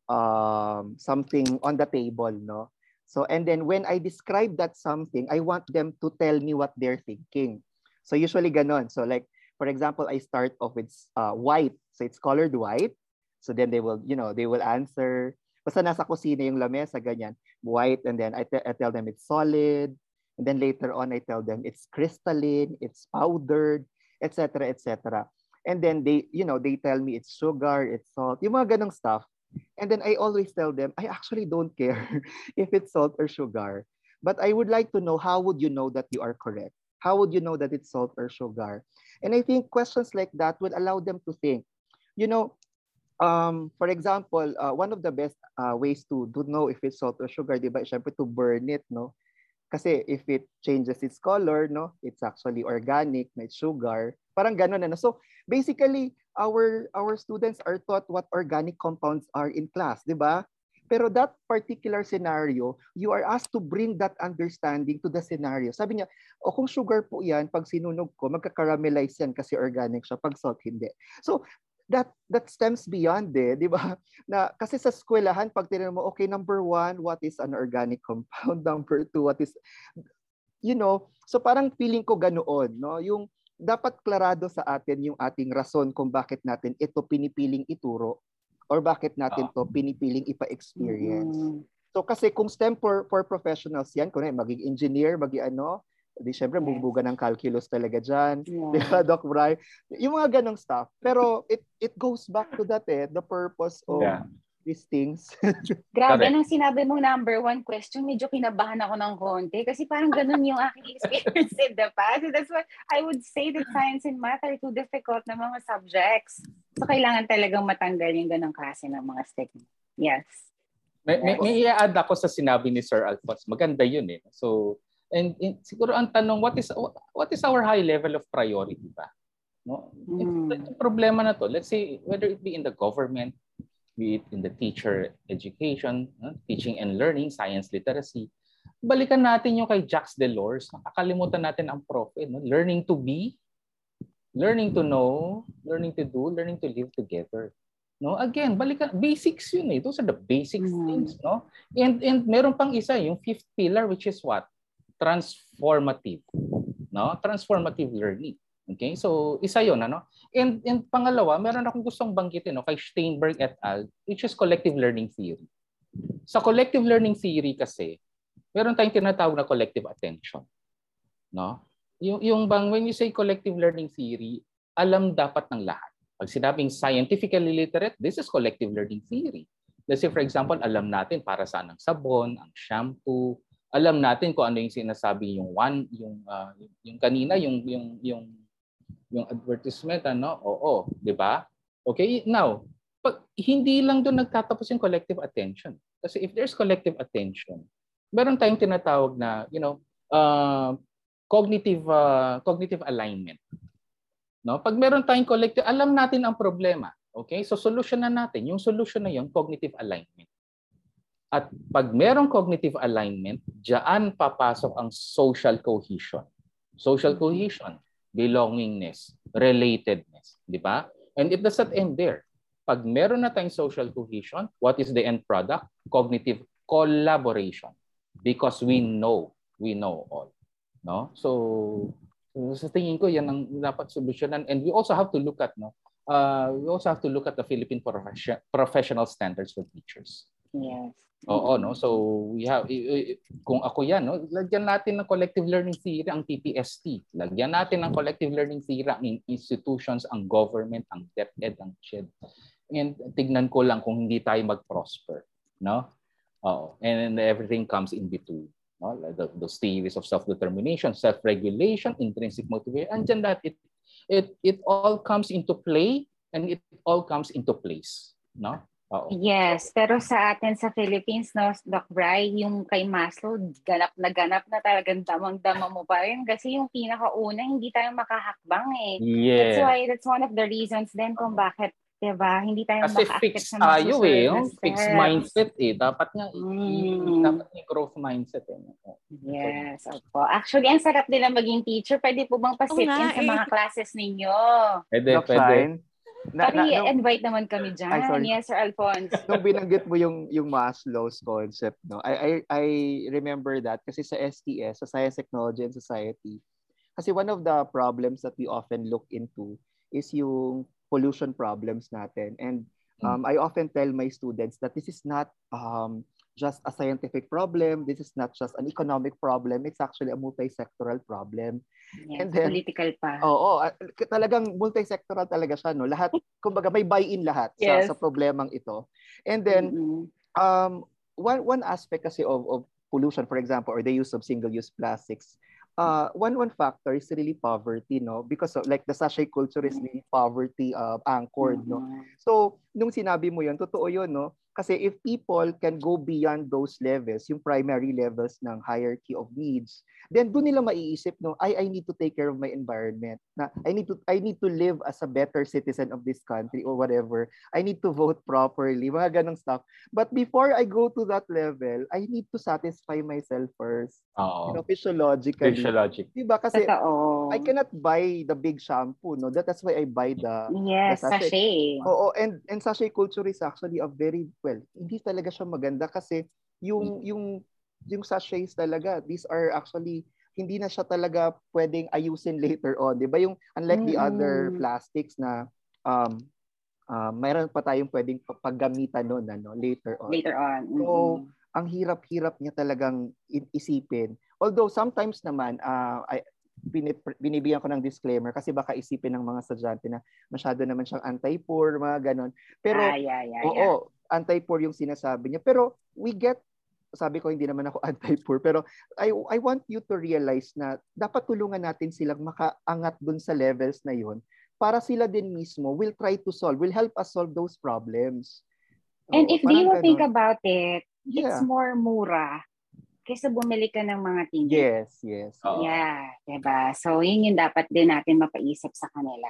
um something on the table no So, and then when I describe that something, I want them to tell me what they're thinking. So usually ganon. So like, for example, I start off with uh, white. So it's colored white. So then they will, you know, they will answer. Basta nasa kusina yung lamesa, ganyan. White, and then I, I tell them it's solid. And then later on, I tell them it's crystalline, it's powdered, etc., etc. And then they, you know, they tell me it's sugar, it's salt, yung mga ganong stuff. And then I always tell them, I actually don't care if it's salt or sugar. But I would like to know how would you know that you are correct? How would you know that it's salt or sugar? And I think questions like that will allow them to think. You know, um, for example, uh, one of the best uh, ways to, to know if it's salt or sugar, di ba, syempre to burn it, no? Kasi if it changes its color, no, it's actually organic, may sugar. Parang ganun na. So basically, our our students are taught what organic compounds are in class, 'di ba? Pero that particular scenario, you are asked to bring that understanding to the scenario. Sabi niya, o kung sugar po yan, pag sinunog ko, magka-caramelize yan kasi organic siya. Pag salt, hindi. So, that that stems beyond eh, di ba? Na kasi sa eskwelahan pag tinanong mo, okay, number one, what is an organic compound? Number two, what is you know, so parang feeling ko ganoon, no? Yung dapat klarado sa atin yung ating rason kung bakit natin ito pinipiling ituro or bakit natin to pinipiling ipa-experience. Mm-hmm. So kasi kung STEM for, for professionals yan, kung maging engineer, maging ano, Di syempre, yes. bubuga ng calculus talaga dyan. Yeah. Di ba, Doc Bry? Yung mga ganong stuff. Pero it it goes back to that eh, the purpose of yeah. These things. Grabe, nang sinabi mong number one question, medyo kinabahan ako ng konti kasi parang ganun yung aking experience in the past. That's why I would say that science and math are too difficult na mga subjects. So, kailangan talagang matanggal yung ganong klase ng mga stigma. Yes. May, may, may i-add ako sa sinabi ni Sir Alphonse. Maganda yun eh. So, And, and siguro ang tanong, what is what is our high level of priority ba? No? Mm. Ito, problema na to, let's say whether it be in the government, be it in the teacher education, no? teaching and learning, science literacy, balikan natin yung kay Jacques Delors. Nakakalimutan natin ang prof. Eh, no? Learning to be, learning to know, learning to do, learning to live together. No, again, balikan basics 'yun eh. Those are the basic mm. things, no? And and meron pang isa, yung fifth pillar which is what? transformative. No? Transformative learning. Okay? So, isa 'yon ano? And and pangalawa, meron akong gustong banggitin no kay Steinberg et al, which is collective learning theory. Sa collective learning theory kasi, meron tayong tinatawag na collective attention. No? Yung yung bang when you say collective learning theory, alam dapat ng lahat. Pag sinabing scientifically literate, this is collective learning theory. Let's say for example, alam natin para saan ang sabon, ang shampoo, alam natin kung ano yung sinasabi yung one yung uh, yung kanina yung yung yung yung advertisement ano oo di ba okay now pag hindi lang doon nagtatapos yung collective attention kasi if there's collective attention meron tayong tinatawag na you know uh, cognitive uh, cognitive alignment. No? Pag meron tayong collective, alam natin ang problema. Okay? So solution na natin. Yung solution na yun, cognitive alignment. At pag merong cognitive alignment, diyan papasok ang social cohesion. Social cohesion, belongingness, relatedness, di ba? And it does not end there. Pag meron na tayong social cohesion, what is the end product? Cognitive collaboration. Because we know, we know all. No? So, sa tingin ko, yan ang dapat solusyonan. And we also have to look at, no, uh, we also have to look at the Philippine profession, professional standards for teachers. Yes. Oo, no? So, we have, kung ako yan, no? lagyan natin ng collective learning theory ang TPST. Lagyan natin ng collective learning theory ang institutions, ang government, ang DepEd, ang CHED. And tignan ko lang kung hindi tayo mag-prosper. No? Oo. And everything comes in between. No? The, those theories of self-determination, self-regulation, intrinsic motivation, andyan lahat. It, it, it all comes into play and it all comes into place. No? Oo. Yes, pero sa atin sa Philippines, no, Doc Bry, yung kay Maslow, ganap na ganap na talagang damang-dama mo pa rin kasi yung pinakauna, hindi tayo makahakbang eh. Yes. That's why, that's one of the reasons din kung bakit, diba, hindi tayo Kasi fixed sa mga tayo eh. na Yung fixed steps. mindset eh. Dapat nga, Mm. dapat yung growth mindset eh. Yes, opo. Actually, ang sarap nila maging teacher. Pwede po bang pasit Oo nga, in sa eh. mga classes ninyo? Pwede, Doc pwede. Shine, na, na, Pari-invite naman kami dyan. Ay, sorry. yes, Sir Alphonse. nung binanggit mo yung yung Maslow's concept, no, I, I I remember that kasi sa STS, sa Science, Technology and Society, kasi one of the problems that we often look into is yung pollution problems natin. And um, I often tell my students that this is not um, just a scientific problem. This is not just an economic problem. It's actually a multi-sectoral problem. Yes, And then- political pa. Oo, k- talagang multi-sectoral talaga siya, no? Lahat, kumbaga may buy-in lahat Yes. sa, sa problemang ito. And then, Mm-mm. um, one one aspect kasi of, of pollution, for example, or the use of single-use plastics, uh, one one factor is really poverty, no? Because of, like the sachet culture is really poverty uh, anchored, no? Mm-mm. So, nung sinabi mo yun, totoo yun, no? Kasi if people can go beyond those levels, yung primary levels ng hierarchy of needs, then doon nila maiisip, no, I, I need to take care of my environment. Na, I need to I need to live as a better citizen of this country or whatever. I need to vote properly, mga ganong stuff. But before I go to that level, I need to satisfy myself first. Oo. You know, physiologically. Physiologic. Diba? Kasi Totoo. I cannot buy the big shampoo, no? That, that's why I buy the Yes, the sachet. sachet. Oo, and and sachet culture is actually a very well, hindi talaga siya maganda kasi yung yung yung sachets talaga, these are actually hindi na siya talaga pwedeng ayusin later on, 'di ba? Yung unlike the other plastics na um uh, mayroon pa tayong pwedeng pa- paggamitan noon ano later on. Later on. So, Mm-mm. ang hirap-hirap niya talagang isipin. Although sometimes naman uh, I binibigyan ko ng disclaimer kasi baka isipin ng mga estudyante na masyado naman siyang anti-poor, mga ganon. Pero ah, yeah, yeah, yeah. Oo, anti-poor yung sinasabi niya. Pero we get, sabi ko hindi naman ako anti-poor, pero I, I want you to realize na dapat tulungan natin silang makaangat dun sa levels na yun para sila din mismo will try to solve, will help us solve those problems. And Oo, if you parang think about it, Yeah. it's more mura kaysa bumili ka ng mga tingin. Yes, yes. Oo. Yeah, diba? So, yun yung dapat din natin mapaisip sa kanila.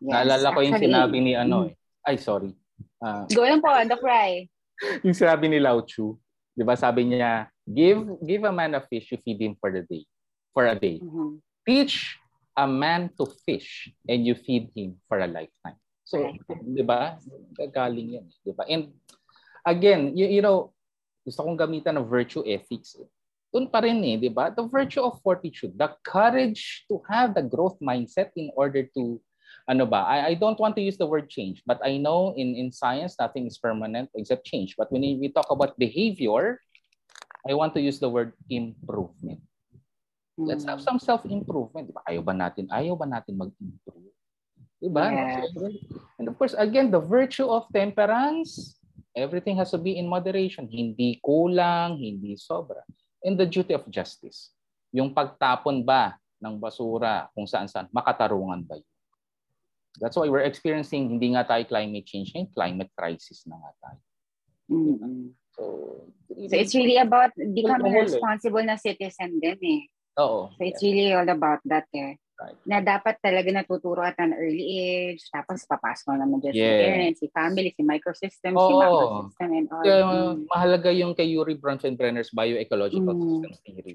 Yes. Naalala ko yung Actually, sinabi ni ano mm. eh. Ay, sorry. Ah, Go lang po, Doc Rai. yung sinabi ni Lao Tzu, 'di ba? Sabi niya, give give a man a fish, you feed him for the day. For a day. Mhm. Teach a man to fish and you feed him for a lifetime. So. 'di ba? Gagaling 'yan, 'di ba? And again, you, you know, gusto kong gamitan ng virtue ethics. Eh. Doon pa rin eh, 'di ba? The virtue of fortitude, the courage to have the growth mindset in order to ano ba, I, I don't want to use the word change, but I know in, in science, nothing is permanent except change. But when we talk about behavior, I want to use the word improvement. Let's have some self-improvement. Diba? Ayaw ba natin, ayaw ba natin mag-improve? Diba? Yes. And of course, again, the virtue of temperance, everything has to be in moderation. Hindi kulang, hindi sobra. And the duty of justice. Yung pagtapon ba ng basura kung saan-saan, makatarungan ba yun? That's why we're experiencing, hindi nga tayo climate change ngayon, climate crisis na nga tayo. Mm-mm. So, So, it's really about becoming responsible na citizen din eh. Oo. So it's really all about that eh. Right. Na dapat talaga natuturo at an early age, tapos papasok na naman dyan si Yeah. parents, si family, si microsystem, si Oo. macrosystem and all. Kaya Mm. mahalaga yung kay Yuri Bronfenbrenner's bioecological Mm. systems theory.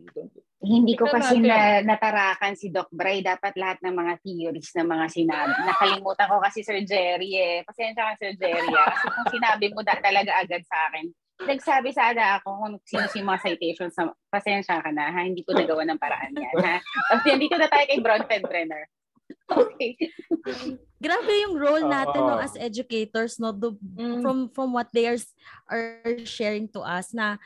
Hindi ko kasi natin. na, natarakan si Doc Bray. Dapat lahat ng mga theories na mga sinabi. Nakalimutan ko kasi Sir Jerry eh. Pasensya ka Sir Jerry ah. Kasi kung sinabi mo da, talaga agad sa akin, nagsabi sana ako kung sino si mga citations na pasensya ka na ha. Hindi ko nagawa ng paraan yan ha. Tapos yan, dito na tayo kay Bronfenbrenner. Okay. Grabe yung role natin no Oo. as educators no the, Mm. from from what they are are sharing to us na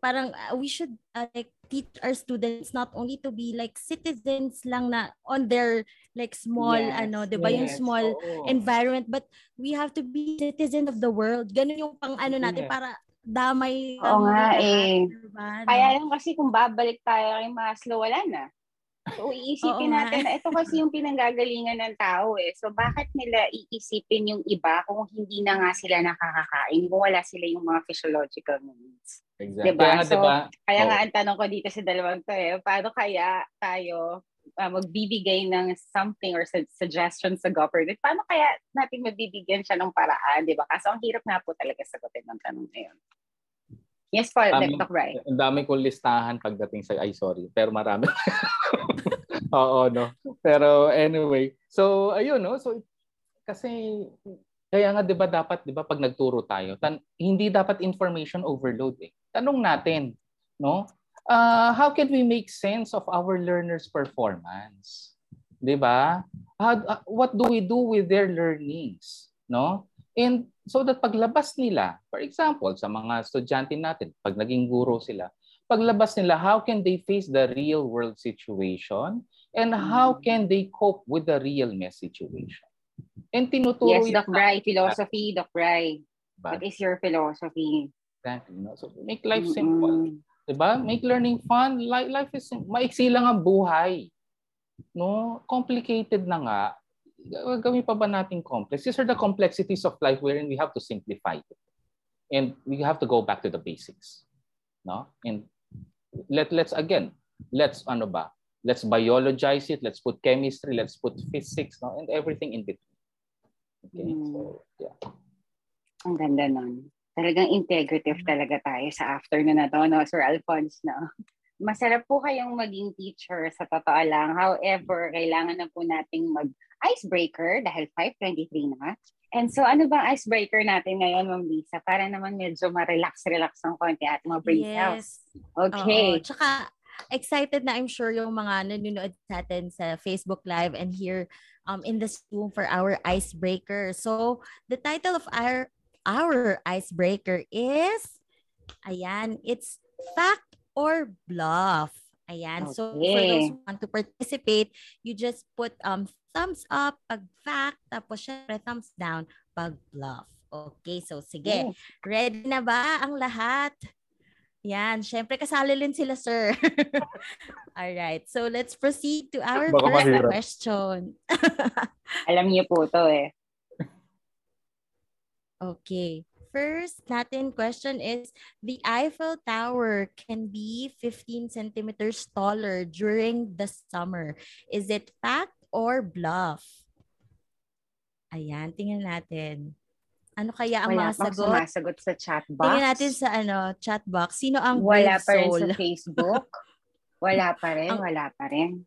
parang uh, we should uh, like teach our students not only to be like citizens lang na on their like small Yes, ano 'di ba yung Yes, small oo. environment but we have to be citizen of the world ganun yung pang ano natin Yes. para damay Oo nga, eh. diba? Kaya lang kasi kung babalik tayo kay Maslow, wala na. So, iisipin Oo nga. natin na ito kasi yung pinanggagalingan ng tao eh. So, bakit nila iisipin yung iba kung hindi na nga sila nakakakain, kung wala sila yung mga physiological needs. Exactly. Diba? Kaya nga, So, diba? Kaya Oo. nga ang tanong ko dito sa dalawang to eh, paano kaya tayo ah, magbibigay ng something or su- suggestion sa government? Paano kaya natin mabibigyan siya ng paraan, di ba? Kaso ang hirap nga po talaga sagutin ng tanong na yun. Yes po, Tama. Dr. Right. Ang dami kong listahan pagdating sa, ay sorry, pero marami. Oo, no? Pero anyway, so ayun, no? So kasi kaya nga 'di ba dapat 'di ba pag nagturo tayo, tan- hindi dapat information overload eh. Tanong natin, no? Uh, how can we make sense of our learners' performance? 'Di ba? How- uh, what do we do with their learnings, no? And so that paglabas nila, for example, sa mga estudyante natin, pag naging guro sila, paglabas nila, how can they face the real world situation and how can they cope with the real mess situation? And tinuturo Yes, Doc Bry, philosophy, Doc Bry. Diba? What is your philosophy? Exactly, no? So make life simple. Mm-mm. 'Di ba? Make learning fun. Life, life is maiksi lang ang buhay. No? Complicated na nga. Gawin pa ba natin complex? These are the complexities of life wherein we have to simplify it. And we have to go back to the basics. No? And let let's again, let's ano ba? Let's biologize it, let's put chemistry, let's put physics, no? and everything in between. Okay? Mm. So, yeah. Ang ganda nun. Talagang integrative talaga tayo sa afternoon na to, no, Sir Alphonse, no? Masarap po kayong maging teacher sa totoo lang. However, kailangan na po nating mag-icebreaker dahil 5.23 na. And so, ano bang icebreaker natin ngayon, Ma'am Lisa? Para naman medyo ma-relax-relax ng konti at brain cells. Okay. Oo. Tsaka, excited na I'm sure yung mga nanonood sa atin sa Facebook Live and here um, in this room for our icebreaker. So, the title of our our icebreaker is, ayan, it's fact or bluff. Ayan. So, for Okay. those who want to participate, you just put um thumbs up pag fact, tapos syempre thumbs down pag bluff. Okay, so sige. Yes. Ready na ba ang lahat? Yan, syempre kasali rin sila, sir. All right. So let's proceed to our Baka first mahirap. question. Alam niyo po to eh. Okay. First natin question is the Eiffel Tower can be 15 centimeters taller during the summer. Is it fact or bluff? Ayan, tingnan natin. Ano kaya ang Wala mga sagot? sumasagot sa chat box. Tingnan natin sa ano, chat box. Sino ang Wala pa rin soul? sa Facebook. Wala pa rin, Ang- wala pa rin.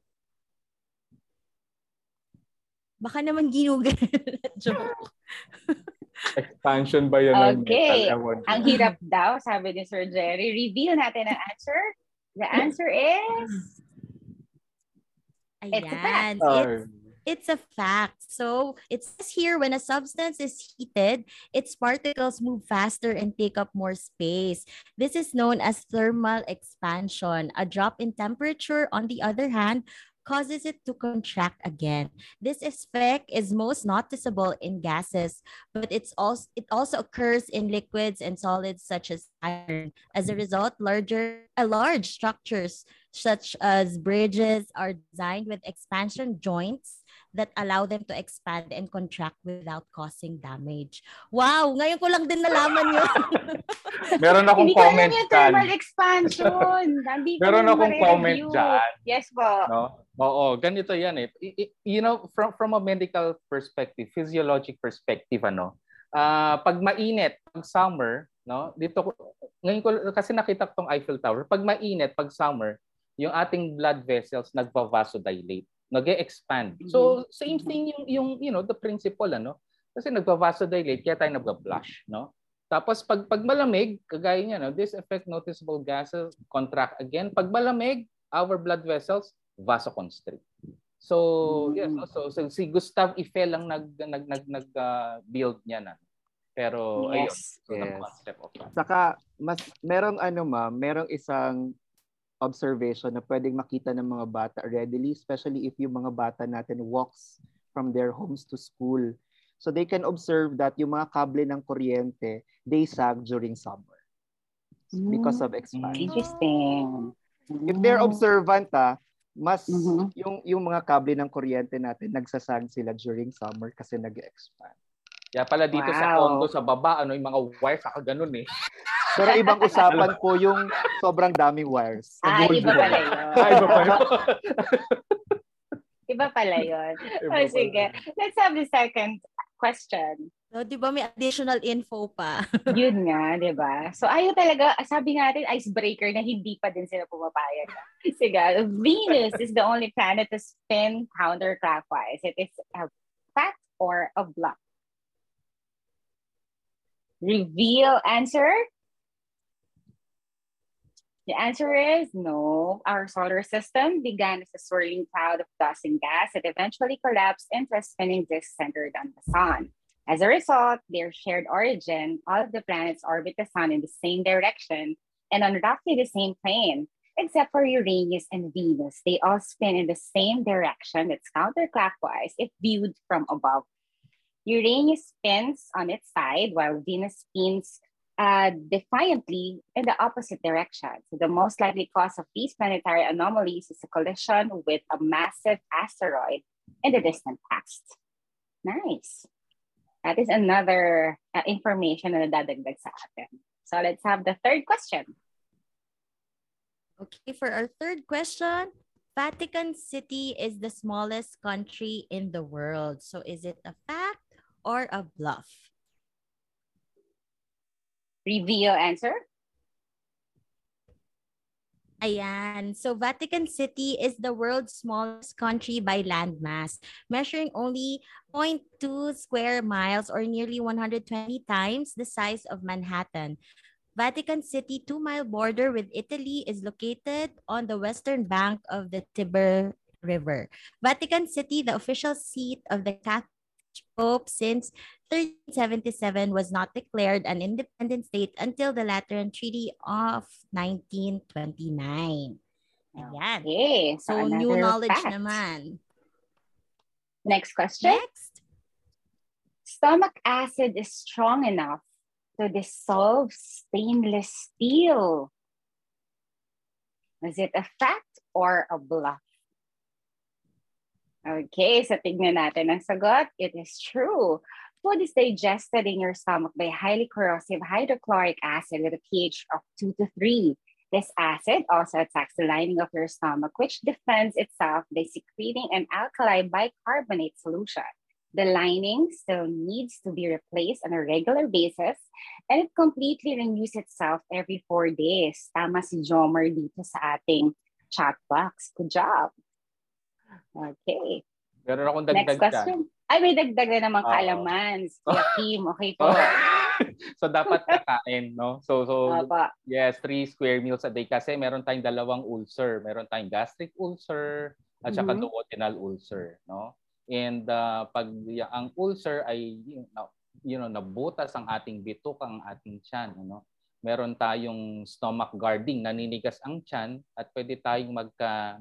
Baka naman ginugal. Joke. Expansion ba yan? ng Okay. metal? Ewan ko. Ang hirap daw, sabi ni Sir Jerry. Reveal natin ang answer. The answer is... It's a fact. Ayan. It's, Ay. it's a fact. So it says here when a substance is heated, its particles move faster and take up more space. This is known as thermal expansion. A drop in temperature, on the other hand, causes it to contract again. This effect is most noticeable in gases, but it's also it also occurs in liquids and solids such as iron. As a result, larger uh, large structures such as bridges are designed with expansion joints that allow them to expand and contract without causing damage. Wow, ngayon ko lang din nalaman yun. Meron akong Hindi ko alam comment yung dyan. thermal expansion. Hindi ko Meron akong comment dyan. Yes po. No? Oo, ganito yan eh. You know, from from a medical perspective, physiologic perspective ano, ah pag mainit, pag summer, no? Dito ko ngayon ko kasi nakita ko tong Eiffel Tower. Pag mainit, pag summer, yung ating blood vessels nagva-vasodilate, nag-expand. So same thing yung yung you know, the principle ano. Kasi nagva-vasodilate kaya tayo nagba-blush, no? Tapos pag pag malamig, kagaya niya no, this effect noticeable gases contract again. Pag malamig, our blood vessels vasoconstrict. So, Mm. yes, so, so si Gustav Eiffel lang nag nag nag, nag uh, build niya na. Pero ayun, Yes. so the Yes. concept of that. Saka mas merong ano ma'am, merong isang observation na pwedeng makita ng mga bata readily, especially if yung mga bata natin walks from their homes to school. So they can observe that yung mga kable ng kuryente, they sag during summer because of expansion. Interesting. If they're observant ah, mas Mhm. yung yung mga kable ng kuryente natin nagsasag sila during summer kasi nag-expand. Kaya pala dito sa Wow. condo sa baba, ano yung mga wires saka ganun eh. Pero ibang usapan po yung sobrang daming wires. Ah, iba pala yun. Ay, iba pa yun. Iba pala yun. Iba Oh, pala. sige. Let's have the second question. So, di ba may additional info pa? Yun nga, di ba? So ayaw talaga, sabi natin, icebreaker na hindi pa din sila pumapayag. Sige, Venus is the only planet to spin counterclockwise. It is a fact or a bluff? Reveal answer? The answer is no. Our solar system began as a swirling cloud of dust and gas that eventually collapsed into a spinning disk centered on the sun. As a result, their shared origin, all of the planets orbit the sun in the same direction and on roughly the same plane, except for Uranus and Venus. They all spin in the same direction that's counterclockwise if viewed from above. Uranus spins on its side while Venus spins uh, defiantly in the opposite direction. So the most likely cause of these planetary anomalies is a collision with a massive asteroid in the distant past. Nice. That is another uh, information na nadadagdag sa atin. So let's have the third question. Okay, for our third question, Vatican City is the smallest country in the world. So is it a fact or a bluff? Reveal answer. Ayan. So Vatican City is the world's smallest country by landmass, measuring only 0.2 square miles or nearly 120 times the size of Manhattan. Vatican City two-mile border with Italy is located on the western bank of the Tiber River. Vatican City, the official seat of the Catholic Pope since 1377 was not declared an independent state until the Lateran Treaty of 1929. Ayan. Okay. So, new knowledge fact. naman. Next question. Next. Stomach acid is strong enough to dissolve stainless steel. Is it a fact or a bluff? Okay, so tignan natin ang sagot. It is true. Food is digested in your stomach by highly corrosive hydrochloric acid with a pH of 2 to 3. This acid also attacks the lining of your stomach, which defends itself by secreting an alkali bicarbonate solution. The lining still needs to be replaced on a regular basis and it completely renews itself every four days. Tama si Jomer dito sa ating chat box. Good job. Okay. Meron akong Next dagdag question. Ay, may dagdag na naman Oo. kaalaman. Kuya Kim, okay po. dyan. so dapat kakain, no? So so Apa. yes, three square meals a day kasi meron tayong dalawang ulcer. Meron tayong gastric ulcer at saka Mhm. duodenal ulcer, no? And uh, pag ang ulcer ay you know, you know nabutas ang ating bitok, ang ating tiyan, ano? Meron tayong stomach guarding, naninigas ang tiyan at pwede tayong magka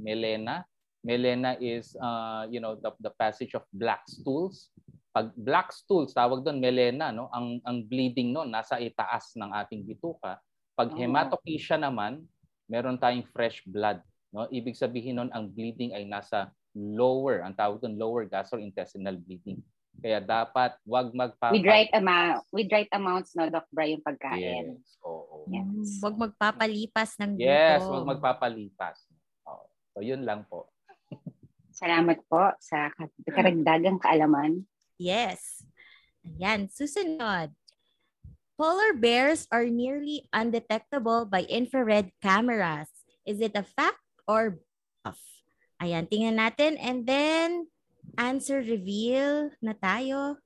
melena. Is uh, you know the, the passage of black stools pag black stools, tawag doon melena, no? Ang ang bleeding noon nasa itaas ng ating bituka. Pag Oh. hematochezia naman, meron tayong fresh blood, no? Ibig sabihin noon ang bleeding ay nasa lower, ang tawag doon lower gastrointestinal bleeding. Kaya dapat wag magpapa With right amount, with right amounts no, Doc Bry, yung pagkain. Yes. Oo. Yes. Huwag magpapalipas ng gutom. Yes, wag magpapalipas. Oo. So yun lang po. Salamat po sa karagdagang kaalaman. Yes. Ayan, susunod. Polar bears are nearly undetectable by infrared cameras. Is it a fact or bluff? Ayan, tingnan natin. And then, answer reveal na tayo.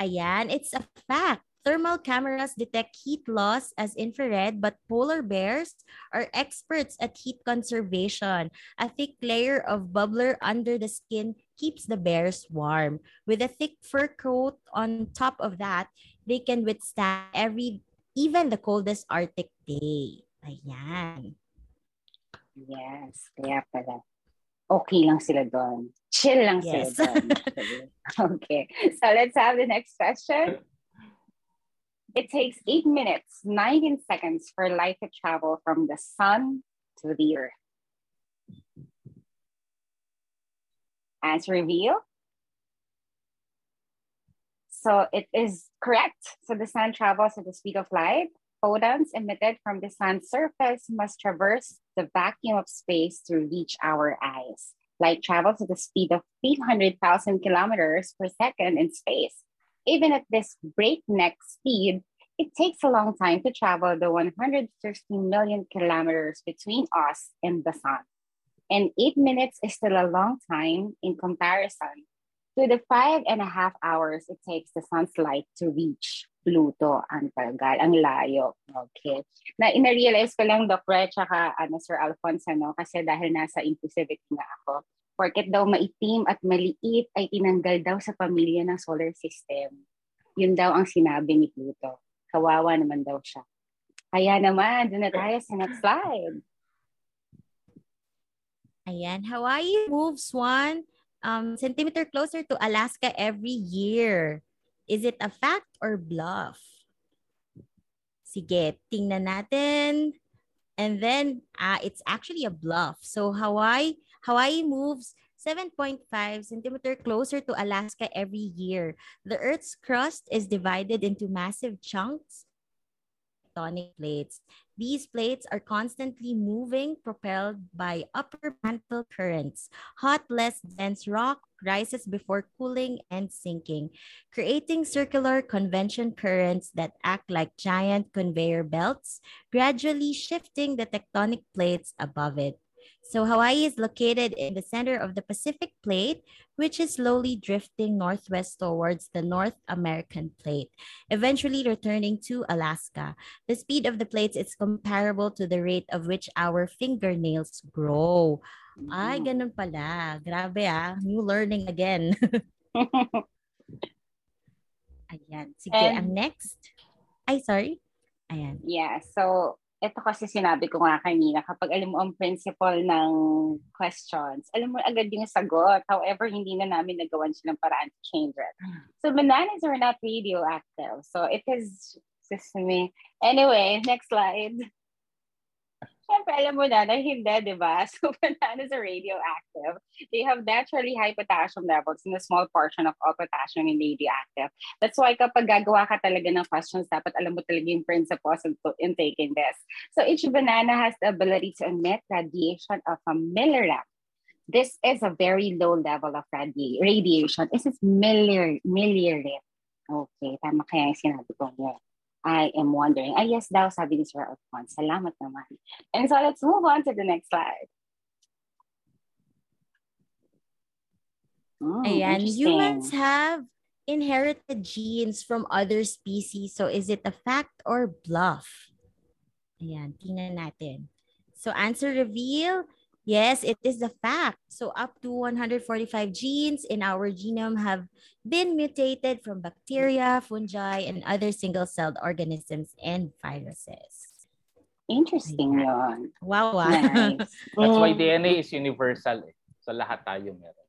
Ayan, it's a fact. Thermal cameras detect heat loss as infrared, but polar bears are experts at heat conservation. A thick layer of bubbler under the skin keeps the bears warm. With a thick fur coat on top of that, they can withstand every, even the coldest Arctic day. Ayan. Yes, kaya pala. Okay lang sila doon. Chill lang Yes. sila doon. okay, so let's have the next question. It takes 8 minutes, 19 seconds for light to travel from the sun to the earth. As reveal. So it is correct. So the sun travels at the speed of light. Photons emitted from the sun's surface must traverse the vacuum of space to reach our eyes. Light travels at the speed of 300,000 kilometers per second in space. Even at this breakneck speed, it takes a long time to travel the 150 million kilometers between us and the sun. And eight minutes is still a long time in comparison to the five and a half hours it takes the sun's light to reach Pluto. Ang tagal, ang layo. Okay. Na ina-realize ko lang, Doc Red, tsaka ano, Sir Alphonse, ano, kasi dahil nasa inclusivity nga ako, porket daw maitim at maliit ay tinanggal daw sa pamilya ng solar system. Yun daw ang sinabi ni Pluto. Kawawa naman daw siya. Kaya naman, doon na tayo sa next slide. Ayan, Hawaii moves one um, centimeter closer to Alaska every year. Is it a fact or bluff? Sige, tingnan natin. And then, ah, it's actually a bluff. So Hawaii, Hawaii moves 7.5 centimeter closer to Alaska every year. The Earth's crust is divided into massive chunks tectonic plates. These plates are constantly moving, propelled by upper mantle currents. Hot, less dense rock rises before cooling and sinking, creating circular convention currents that act like giant conveyor belts, gradually shifting the tectonic plates above it. So Hawaii is located in the center of the Pacific Plate, which is slowly drifting northwest towards the North American Plate, eventually returning to Alaska. The speed of the plates is comparable to the rate of which our fingernails grow. Ay, ganun pala. Grabe ah. New learning again. Ayan. Sige, And- ang next. Ay, sorry. Ayan. Yeah, so ito kasi sinabi ko nga kanina, kapag alam mo ang principle ng questions, alam mo agad yung sagot. However, hindi na namin nagawan silang paraan to change it. So bananas are not radioactive. So it is sesame. Anyway, next slide. Siyempre, alam mo na na hindi, di ba? So bananas are radioactive. They have naturally high potassium levels and a small portion of all potassium in radioactive. That's why kapag gagawa ka talaga ng questions, dapat alam mo talaga yung principles in, in taking this. So each banana has the ability to emit radiation of a milliramp. This is a very low level of radi- radiation. This is millir millirem. Okay, tama kaya yung sinabi ko niya. I am wondering. Ah, yes daw, sabi ni Sir Alphonse. Salamat naman. And so let's move on to the next slide. Hmm, Ayan, humans have inherited genes from other species. So is it a fact or bluff? Ayan, tingnan natin. So answer reveal, yes, it is a fact. So up to 145 genes in our genome have been mutated from bacteria, fungi, and other single-celled organisms and viruses. Interesting yun. Wow, ah. Nice. That's why. DNA is universal eh. So lahat tayo meron.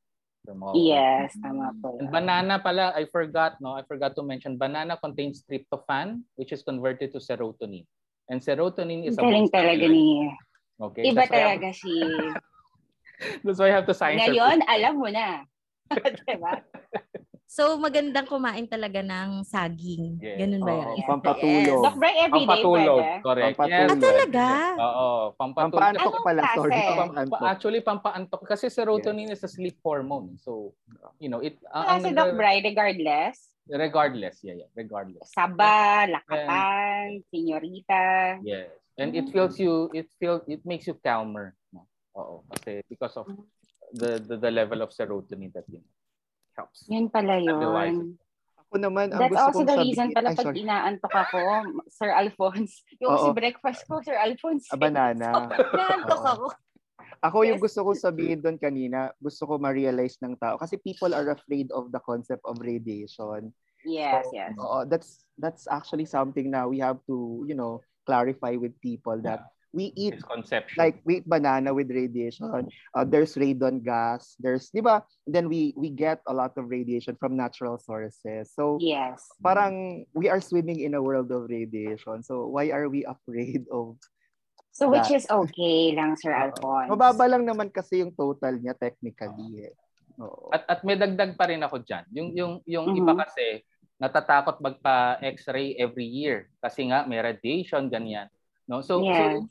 Yes, tama po. And banana pala, I forgot, no? I forgot to mention, banana contains tryptophan, which is converted to serotonin. And serotonin is a Galing talaga stimulant. Okay? Iba That's why- talaga si... That's why I have to sign Ngayon, alam mo na. diba? So, magandang kumain talaga ng saging. Yes. Ganun ba yan? Yes. pampatulog. Doc Bray, everyday Pampatulog. pwede. Correct. Pampatulog. Ah, talaga? Oo, pampatulog. Pampaantok Anong pala, sorry. Pampaantok. Pa- Actually, pampaantok. Kasi serotonin is a sleep hormone. So, you know, it... Wala ang- si Doc Bray, regardless. Regardless, yeah, yeah, regardless. Saba, lakatan, senyorita. Yes. And it Mm. feels you, it feels, it makes you calmer. No? Oo. Kasi because of the, the, the level of serotonin that you know, helps. Yun pala yun. Ako naman, ang That's gusto also kong the sabihin... reason pala pag sorry. inaantok ako, Sir Alphonse. Yung Oo. si breakfast ko, Sir Alphonse. Ah, banana. Inaantok Oo. ako. Ako yung Yes. gusto kong sabihin doon kanina, gusto ko ma-realize ng tao. Kasi people are afraid of the concept of radiation. Yes, So, yes. Oo, that's that's actually something na we have to, you know, clarify with people that we eat Misconception. like we eat banana with radiation. Uh, there's radon gas. There's, di ba? Then we we get a lot of radiation from natural sources. So Yes. parang we are swimming in a world of radiation. So why are we afraid of So which That. is okay lang, Sir. Alphonse. Mababa lang naman kasi yung total niya technically eh. Oo. At at may dagdag pa rin ako diyan. Yung yung yung Mhm. iba kasi natatakot magpa X-ray every year kasi nga may radiation ganyan. No? So Yeah. so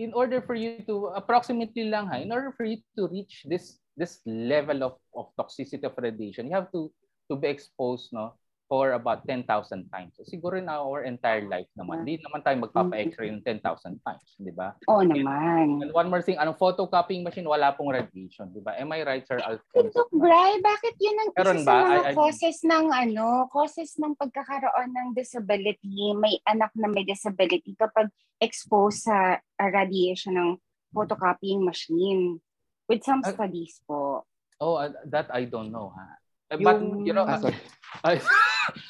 in order for you to approximately lang ha, in order for you to reach this this level of of toxicity of radiation, you have to to be exposed no for about 10,000 times. So siguro in our entire life naman, hindi naman tayo magpapa-X-ray ng 10,000 times, di ba? Oo naman. And one more thing, anong photocopying machine, wala pong radiation, di ba? Am I right, Sir Alphonse? Doc Bray, bakit yun ang Meron isa ba? sa mga I- I- causes ng ano, causes ng pagkakaroon ng disability, may anak na may disability kapag exposed sa uh, radiation ng photocopying machine. With some studies po. Oh, uh, that I don't know, ha. Eh, But Yung- you know, sorry. I,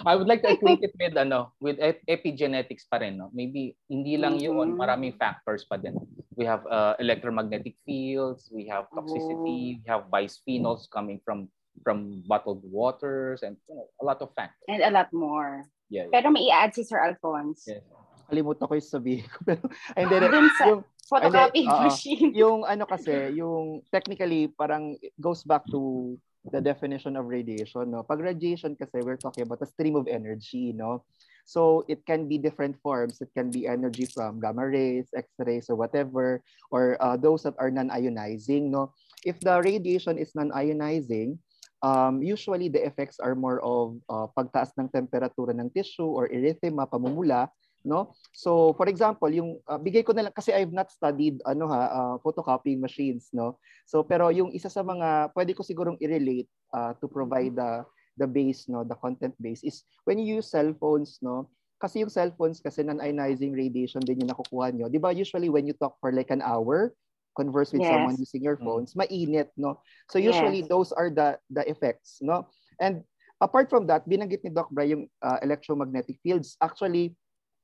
I would like to equate it with ano, with ep- epigenetics pa rin, no. Maybe hindi lang yun, Mhm. maraming factors pa din. We have uh, electromagnetic fields, we have toxicity, we have bisphenols coming from from bottled waters and you know, a lot of factors. And a lot more. Yeah. yeah. Pero may i-add si Sir Alphonse. Yes. Kalimutan ko yung sabihin ko. Pero, and then, yung, photocopying oo. machine. yung ano kasi, yung technically parang it goes back to the definition of radiation, no? Pag radiation kasi, we're talking about a stream of energy, no? So it can be different forms. It can be energy from gamma rays, X-rays, or whatever, or uh, those that are non-ionizing, no? If the radiation is non-ionizing, um, usually the effects are more of uh, pagtaas ng temperatura ng tissue or erythema, pamumula, no? So for example, yung uh, bigay ko na lang kasi I've not studied ano ha, uh, photocopying machines, no? So pero yung isa sa mga pwede ko sigurong i-relate uh, to provide the the base, no, the content base is when you use cell phones, no? Kasi yung cellphones kasi non-ionizing radiation din yung nakukuha nyo. Di ba usually when you talk for like an hour, converse with Yes. someone using your Mm. phones, mainit, no? So usually Yes. those are the the effects, no? And apart from that, binanggit ni Doc Bry yung uh, electromagnetic fields. Actually,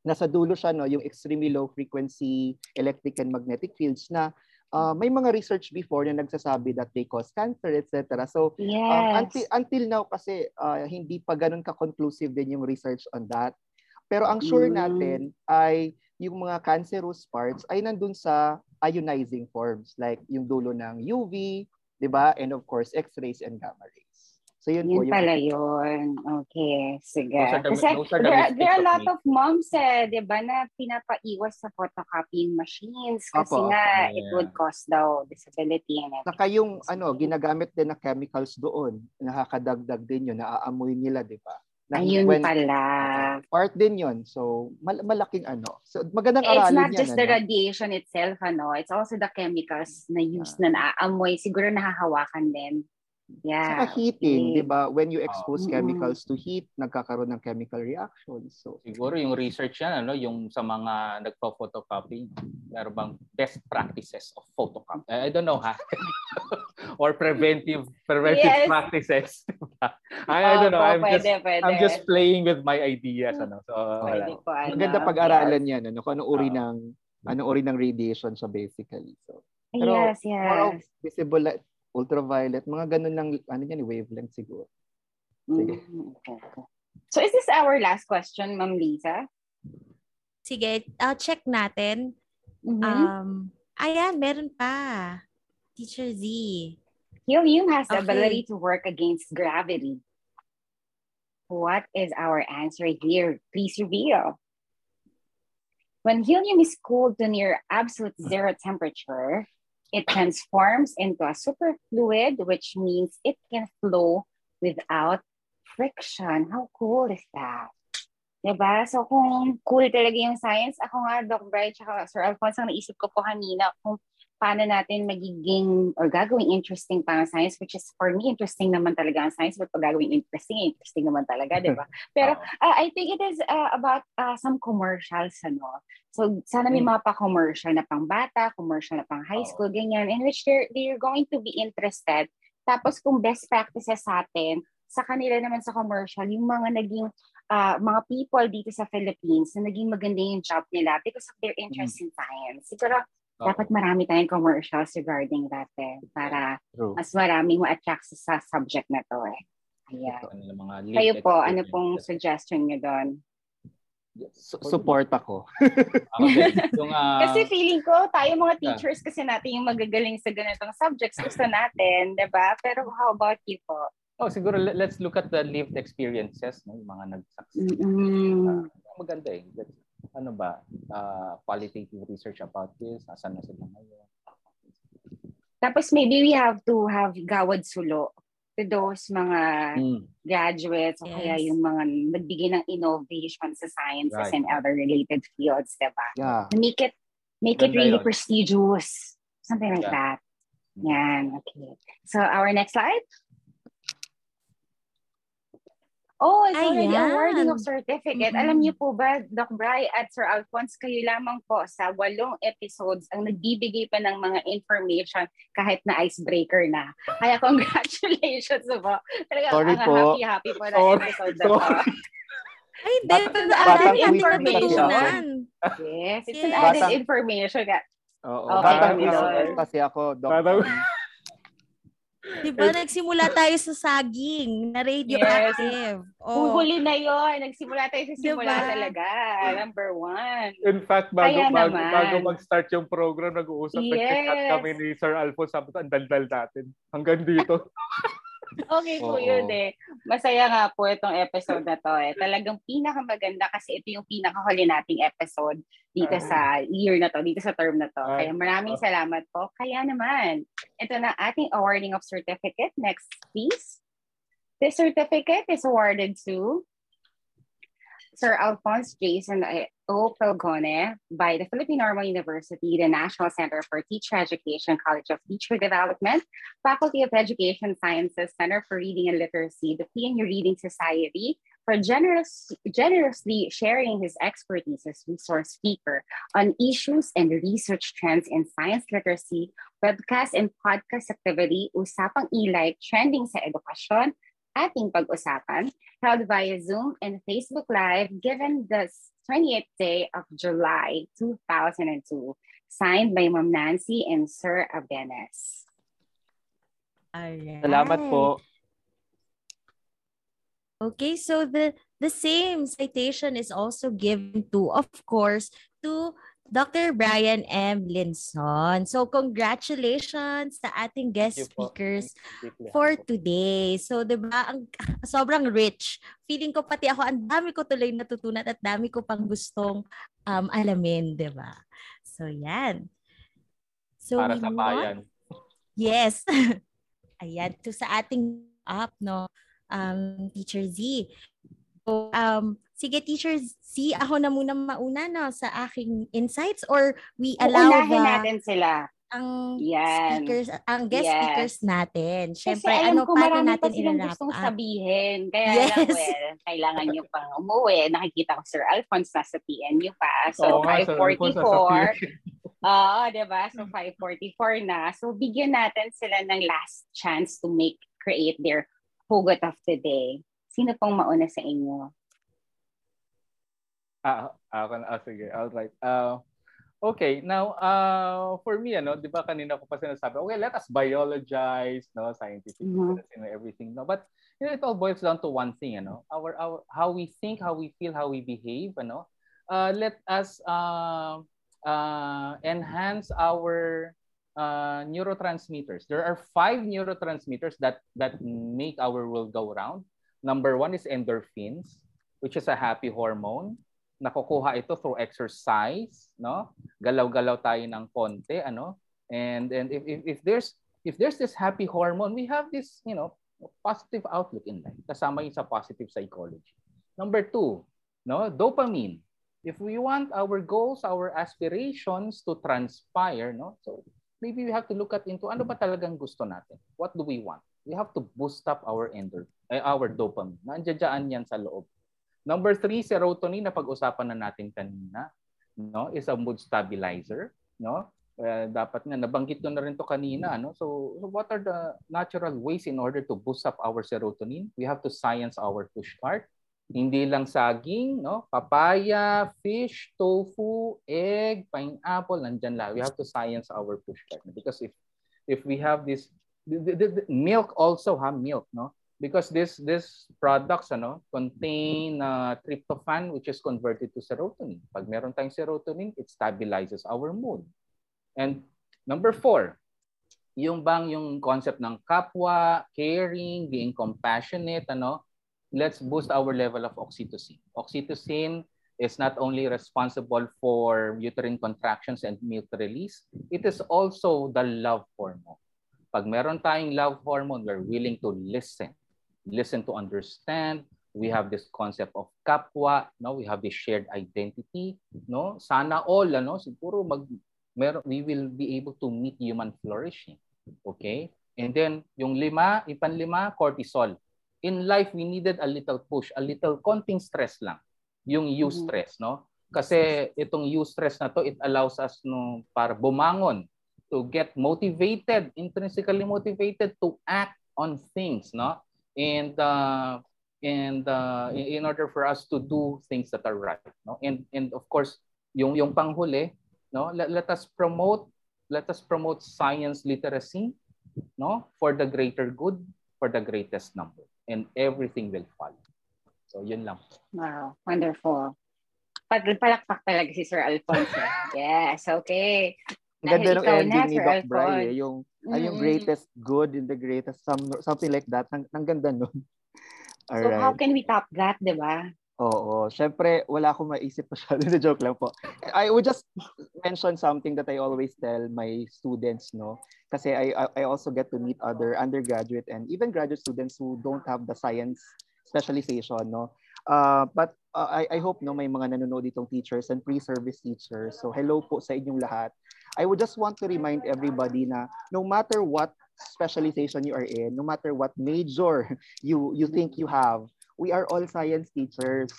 nasa dulo siya, no, yung extremely low frequency electric and magnetic fields na uh, may mga research before na nagsasabi that they cause cancer, etc. So Yes. Um, until, until now kasi uh, hindi pa ganun ka-conclusive din yung research on that. Pero ang sure Mm. natin ay yung mga cancerous parts ay nandun sa ionizing forms like yung dulo ng UV, 'di ba? And of course, X-rays and gamma rays. So yun, po Yun yung pala yun. Okay, sige. Those are the- Kasi those are the there, are- there are a lot me. of moms eh, di ba, na pinapaiwas sa photocopying machines kasi Opo, nga it Yeah. would cause daw disability and everything. Saka yung ano, ginagamit din na chemicals doon, nakakadagdag din yun, naaamoy nila, 'di ba? Na Ayun when- pala. Part din yun. So, mal- malaking ano. So, magandang It's aralin not yan. just the ano? radiation itself, ano. It's also the chemicals na use na naaamoy. Siguro nahahawakan din. Yeah. Saka heating, okay. 'di ba? When you expose Mm-mm. chemicals to heat, nagkakaroon ng chemical reactions. So, Siguro yung research yan, ano, yung sa mga nagpo-photocopy, meron bang best practices of photocopy? I don't know, ha? Or preventive preventive Yes. practices. I, I don't know. I'm pwede, just pwede. I'm just playing with my ideas, ano. So, wala. Pwede po, ano. maganda pag-aralan Yes. 'yan, ano, kung anong uri ng anong uri ng radiation siya basically. So, Pero, Yes, more of yes. visible ultraviolet, mga ganun ng ano yan, wavelength siguro. sige. Mhm, okay. So is this our last question, Ma'am Lisa? Sige, uh, check natin. Mhm. Um, ayan, meron pa. Teacher Z. Helium has the Okay. ability to work against gravity. What is our answer here? Please reveal. When helium is cooled to near absolute zero temperature, it transforms into a superfluid, which means it can flow without friction. How cool is that? Diba? So kung cool talaga yung science, ako nga, Doc Bright, Sir Alphonse, ang naisip ko po kanina kung paano natin magiging or gagawing interesting pa ang science, which is for me, interesting naman talaga ang science, but pag gagawing interesting, interesting naman talaga, di ba? Pero uh, I think it is uh, about uh, some commercials, ano? So sana may Mm. mga pa-commercial na pang bata, commercial na pang high Oo. school, ganyan, in which they're, they're going to be interested. Tapos kung best practices sa atin, sa kanila naman sa commercial, yung mga naging uh, mga people dito sa Philippines na naging maganda yung job nila because of their interest in science. Siguro, Oo. dapat marami tayong commercials regarding that eh, para True. mas maraming ma-attract sa subject na to eh. Ayan. Ito, ano, mga Kayo po, ano pong suggestion nyo doon? Su- support ako. Yung, ah, Kasi feeling ko, tayo mga teachers kasi natin yung magagaling sa ganitong subjects. Gusto natin, di ba? Pero how about you po? oh, siguro let- let's look at the lived experiences, no? yung mga nag-succeed. Mm-mm. Ah, maganda eh. Let's- ano ba, ah, qualitative research about this, asan na sila ngayon. Tapos maybe we have to have gawad sulo to those mga Mm. graduates o kaya Yes. yung mga nagbigay ng innovation sa sciences Right. and other related fields, diba? Yeah. Make it make it Ganda really yun. prestigious. Something like Yeah. that. Yan, okay. So our next slide. Oh, it's already Ayan. awarding of certificate. Mhm. Alam niyo po ba, Doc Bry at Sir Alphonse, kayo lamang po sa walong episodes ang nagbibigay pa ng mga information kahit na icebreaker na. Kaya congratulations po. Talaga Sorry ang po. happy-happy po na Sorry. episode na to. Ay, hindi. Batang natutunan. Yes, it's Yes. an added Batang- information. Oo. Okay, Batang quiz kasi ako, Doc. Batang- Di ba, nagsimula tayo sa saging na radioactive. Oh. Huli na yon Nagsimula tayo sa simula Diba? talaga. Number one. In fact, bago, Kaya bago, naman. bago mag-start yung program, nag-uusap, Yes. nag-chat kami ni Sir Alfonso, ang daldal natin. Hanggang dito. Okay po Oo. yun eh. Masaya nga po itong episode na to eh. Talagang pinakamaganda kasi ito yung pinakahuli nating episode dito sa year na to, dito sa term na to. Ay. Kaya maraming salamat po. Kaya naman, ito na ating awarding of certificate. Next, please. This certificate is awarded to Sir Alphonse Jason O. Pelgone by the Philippine Normal University, the National Center for Teacher Education, College of Teacher Development, Faculty of Education Sciences, Center for Reading and Literacy, the PNU Reading Society, for generous, generously sharing his expertise as resource speaker on issues and research trends in science literacy, webcast and podcast activity, Usapang E-Like, Trending sa Edukasyon, ating pag-usapan, held via Zoom and Facebook Live, given the 28th day of July 2002, signed by Ma'am Nancy and Sir Abenes. Alright. Salamat po. Okay, so the the same citation is also given to, of course, to Dr. Brian M. Linson. So congratulations sa ating guest speakers for today. So 'di ba, ang sobrang rich. Feeling ko pati ako ang dami ko tuloy natutunan at dami ko pang gustong um, alamin, 'di ba? So 'yan. So Para sa bayan. Yes. Ayan, to sa ating up, no? Um, Teacher Z. So, um, sige, Teacher Z, ako na muna mauna, no, sa aking insights or we allow Uunahin the, natin sila. ang Yan. speakers, ang guest Yes. speakers natin. Kasi Siyempre, alam ano, ko paano marami natin pa silang i-wrap gustong up? sabihin. Kaya Yes. lang, well, kailangan nyo pang umuwi. Nakikita ko Sir Alphonse nasa PNU pa. So, Alfonso, 544. Oo, di ba? So, 544 na. So, bigyan natin sila ng last chance to make, create their hugot of the day. Sino pong mauna sa inyo? Ah, ako na. Ah, sige. All right. Uh, okay. Now, uh, for me, ano, di ba kanina ko pa sinasabi, okay, let us biologize, no, scientific, Mhm. you know, everything. No? But, you know, it all boils down to one thing, ano, our, our, how we think, how we feel, how we behave, ano. Uh, let us uh, uh, enhance our uh, neurotransmitters. There are five neurotransmitters that that make our world go round. Number one is endorphins, which is a happy hormone. Nakukuha ito through exercise, no? Galaw-galaw tayo ng konti, ano? And and if, if if there's if there's this happy hormone, we have this, you know, positive outlook in life. Kasama yun sa positive psychology. Number two, no, dopamine. If we want our goals, our aspirations to transpire, no? So maybe we have to look at into ano ba talagang gusto natin? What do we want? We have to boost up our ender, eh, our dopamine. Nandiyan yan sa loob. Number three, serotonin na pag-usapan na natin kanina, no, is a mood stabilizer, no? Uh, dapat nga nabanggit ko na rin to kanina, no? So, so what are the natural ways in order to boost up our serotonin? We have to science our push cart. Hindi lang saging, no? Papaya, fish, tofu, egg, pineapple, nandyan lang. We have to science our push cart. Because if if we have this the, the, the, milk also ha milk no because this this products ano contain uh, tryptophan which is converted to serotonin pag meron tayong serotonin it stabilizes our mood and number four yung bang yung concept ng kapwa caring being compassionate ano let's boost our level of oxytocin. Oxytocin is not only responsible for uterine contractions and milk release, it is also the love hormone. Pag meron tayong love hormone, we're willing to listen. Listen to understand. We have this concept of kapwa, no? We have this shared identity, no? Sana all, ano, siguro mag meron, we will be able to meet human flourishing. Okay? And then yung lima, yung panlima, cortisol in life we needed a little push, a little konting stress lang. Yung eustress, no? Kasi itong eustress na to, it allows us no para bumangon, to get motivated, intrinsically motivated to act on things, no? And uh, and uh, in order for us to do things that are right, no? And and of course, yung yung panghuli, no? Let, let us promote let us promote science literacy, no? For the greater good, for the greatest number and everything will follow. So, yun lang. Wow, wonderful. Palakpak talaga si Sir Alfonso. yes, okay. Ganda ng ending ni Doc Bry, eh. yung, mm-hmm. ay, yung greatest good in the greatest, some, something like that. Ang, ang ganda nun. All so, right. how can we top that, di ba? Oo. Siyempre, wala akong maisip masyado. na joke lang po. I would just mention something that I always tell my students, no? Kasi I, I also get to meet other undergraduate and even graduate students who don't have the science specialization, no? Uh, but uh, I, I hope no may mga nanonood ditong teachers and pre-service teachers. So hello po sa inyong lahat. I would just want to remind everybody na no matter what specialization you are in, no matter what major you you think you have, we are all science teachers.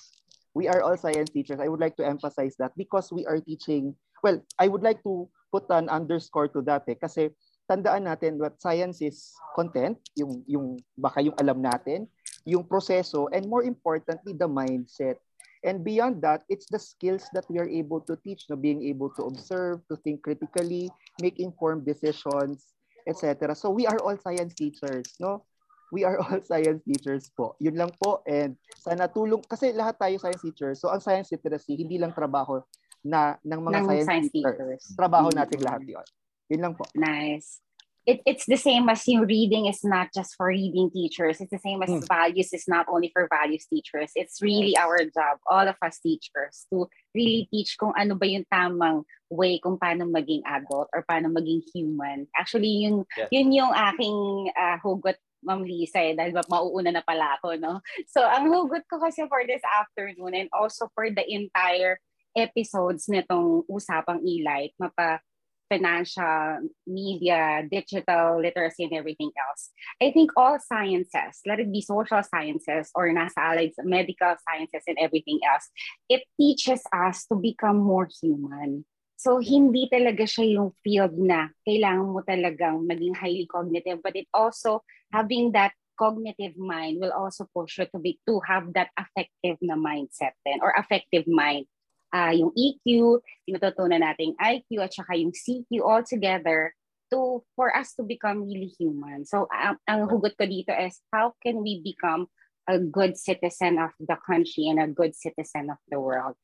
We are all science teachers. I would like to emphasize that because we are teaching, well, I would like to put an underscore to that eh, kasi tandaan natin that science is content, yung, yung baka yung alam natin, yung proseso, and more importantly, the mindset. And beyond that, it's the skills that we are able to teach, no? being able to observe, to think critically, make informed decisions, etc. So we are all science teachers, no? We are all science teachers po. Yun lang po. And sana tulong, kasi lahat tayo science teachers. So ang science literacy, hindi lang trabaho na ng mga ng science, science teachers. teachers. Trabaho mm-hmm. natin lahat yun. Yun lang po. Nice. It, it's the same as yung reading is not just for reading teachers. It's the same as mm. values is not only for values teachers. It's really our job, all of us teachers, to really teach kung ano ba yung tamang way kung paano maging adult or paano maging human. Actually, yun, yeah. yun yung aking uh, hugot Ma'am Lisa eh, dahil mauuna na pala ako, no? So, ang hugot ko kasi for this afternoon and also for the entire episodes nitong Usapang E-Light, mapa financial, media, digital literacy, and everything else. I think all sciences, let it be social sciences or nasa allied medical sciences and everything else, it teaches us to become more human. So, hindi talaga siya yung field na kailangan mo talagang maging highly cognitive, but it also, having that cognitive mind will also push you to be to have that affective na mindset then or affective mind uh, yung EQ, tinututunan natin IQ at saka yung CQ all together to for us to become really human. So ang, ang hugot ko dito is how can we become a good citizen of the country and a good citizen of the world.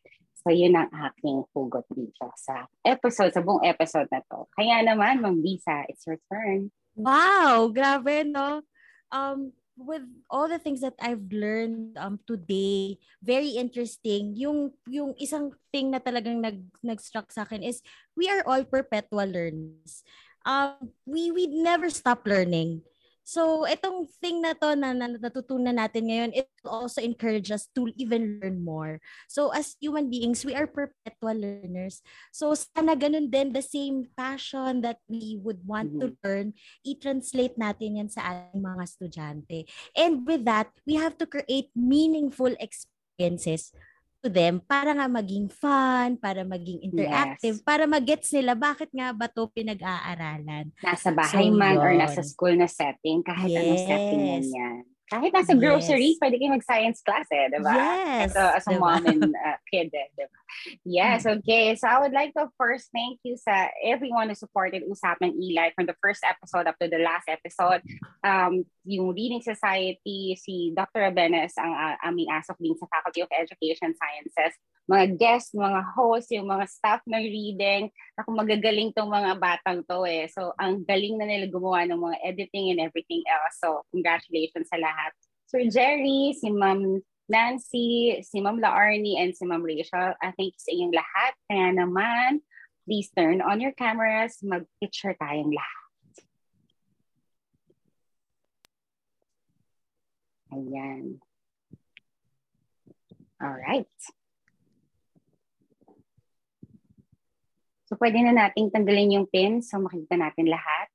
So, yun ang aking hugot dito sa episode, sa buong episode na to. Kaya naman, Ma'am Lisa, it's your turn. Wow, grabe, no? Um, with all the things that I've learned um today, very interesting. Yung yung isang thing na talagang nag nag-struck sa akin is we are all perpetual learners. Um we we never stop learning. So, itong thing na to na, na natutunan natin ngayon, it also encourage us to even learn more. So, as human beings, we are perpetual learners. So, sana ganun din, the same passion that we would want mm-hmm. to learn, i-translate natin yan sa ating mga estudyante. And with that, we have to create meaningful experiences to them para nga maging fun, para maging interactive, yes. para magets nila bakit nga ba to pinag-aaralan. Nasa bahay so, man yun. or nasa school na setting, kahit yes. anong setting yan. Kahit nasa grocery, yes. pwede kayo mag-science class eh, di ba? Yes. Ito, as a diba? mom and uh, kid eh, di ba? Yes, mm. okay. So I would like to first thank you sa everyone who supported Usapan Eli from the first episode up to the last episode. Um, yung Reading Society, si Dr. Abenes, ang uh, aming asok din sa Faculty of Education Sciences mga guest, mga host, yung mga staff ng reading. Ako magagaling tong mga batang to eh. So, ang galing na nila gumawa ng mga editing and everything else. So, congratulations sa lahat. Sir Jerry, si Ma'am Nancy, si Ma'am Laarni, and si Ma'am Rachel, I thank you sa inyong lahat. Kaya naman, please turn on your cameras. Mag-picture tayong lahat. Ayan. All right. So pwede na nating tanggalin yung pin so makikita natin lahat.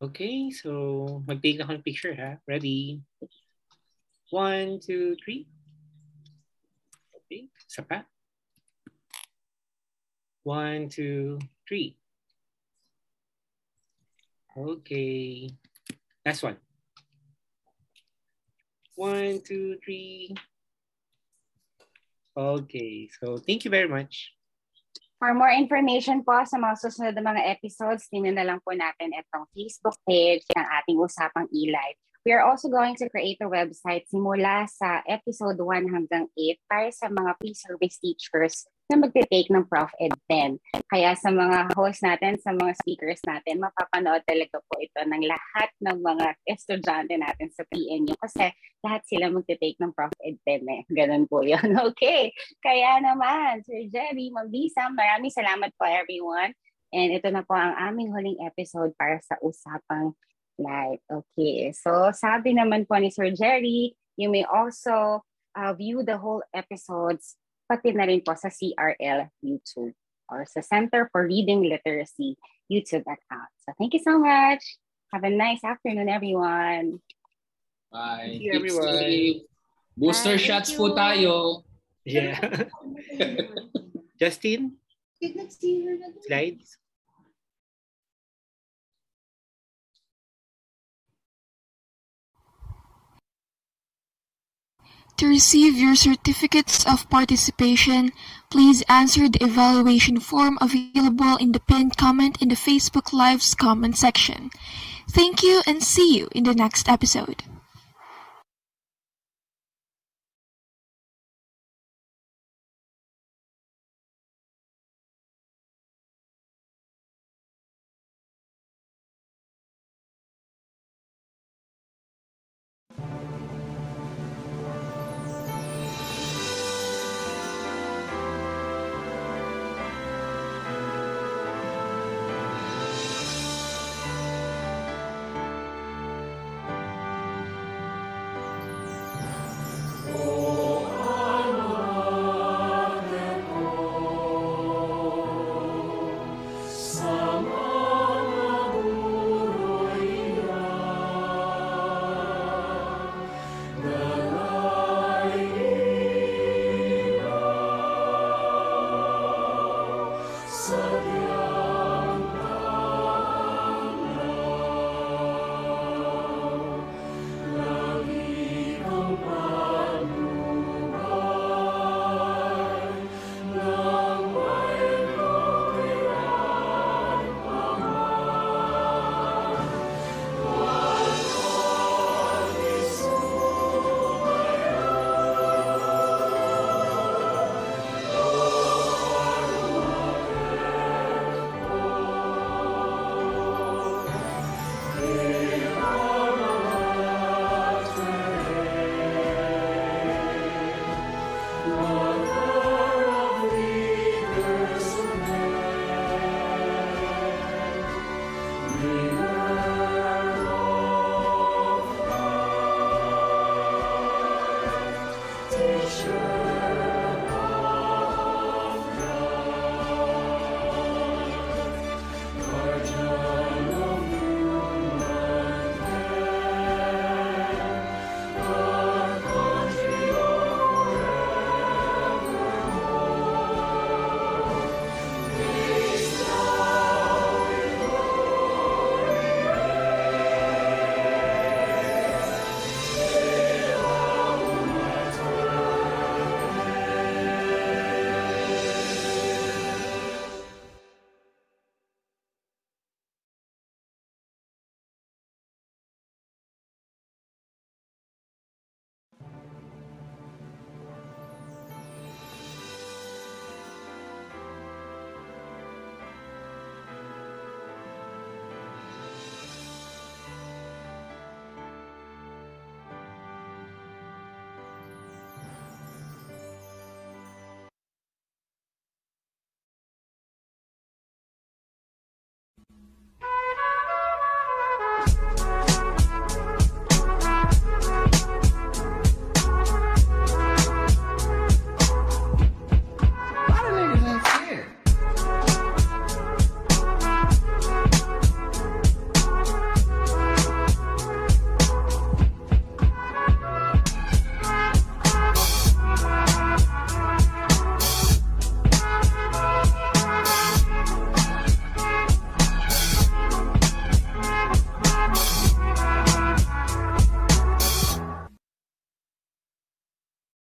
Okay, so mag-take ako ng picture ha. Ready? One, two, three. Okay, isa pa. One, two, three. Okay. Last one. One, two, three. Okay, so thank you very much. For more information po sa mga susunod na mga episodes, tingnan na lang po natin itong Facebook page ng ating Usapang E-Live. We are also going to create a website simula sa episode 1 hanggang 8 para sa mga pre-service teachers na magte-take ng Prof Ed 10. Kaya sa mga host natin, sa mga speakers natin, mapapanood talaga po ito ng lahat ng mga estudyante natin sa PNU kasi lahat sila magte-take ng Prof Ed 10 eh. Ganun po yun. Okay. Kaya naman, Sir Jerry, Ma'am Lisa, maraming salamat po everyone. And ito na po ang aming huling episode para sa Usapang Live. Okay. So sabi naman po ni Sir Jerry, you may also uh, view the whole episodes pati na rin po sa CRL YouTube or sa Center for Reading Literacy YouTube account. So thank you so much. Have a nice afternoon, everyone. Bye. Thank you, everyone. Booster Bye, shots po tayo. Yeah. Justin? Slides? To receive your certificates of participation, please answer the evaluation form available in the pinned comment in the Facebook Live's comment section. Thank you and see you in the next episode.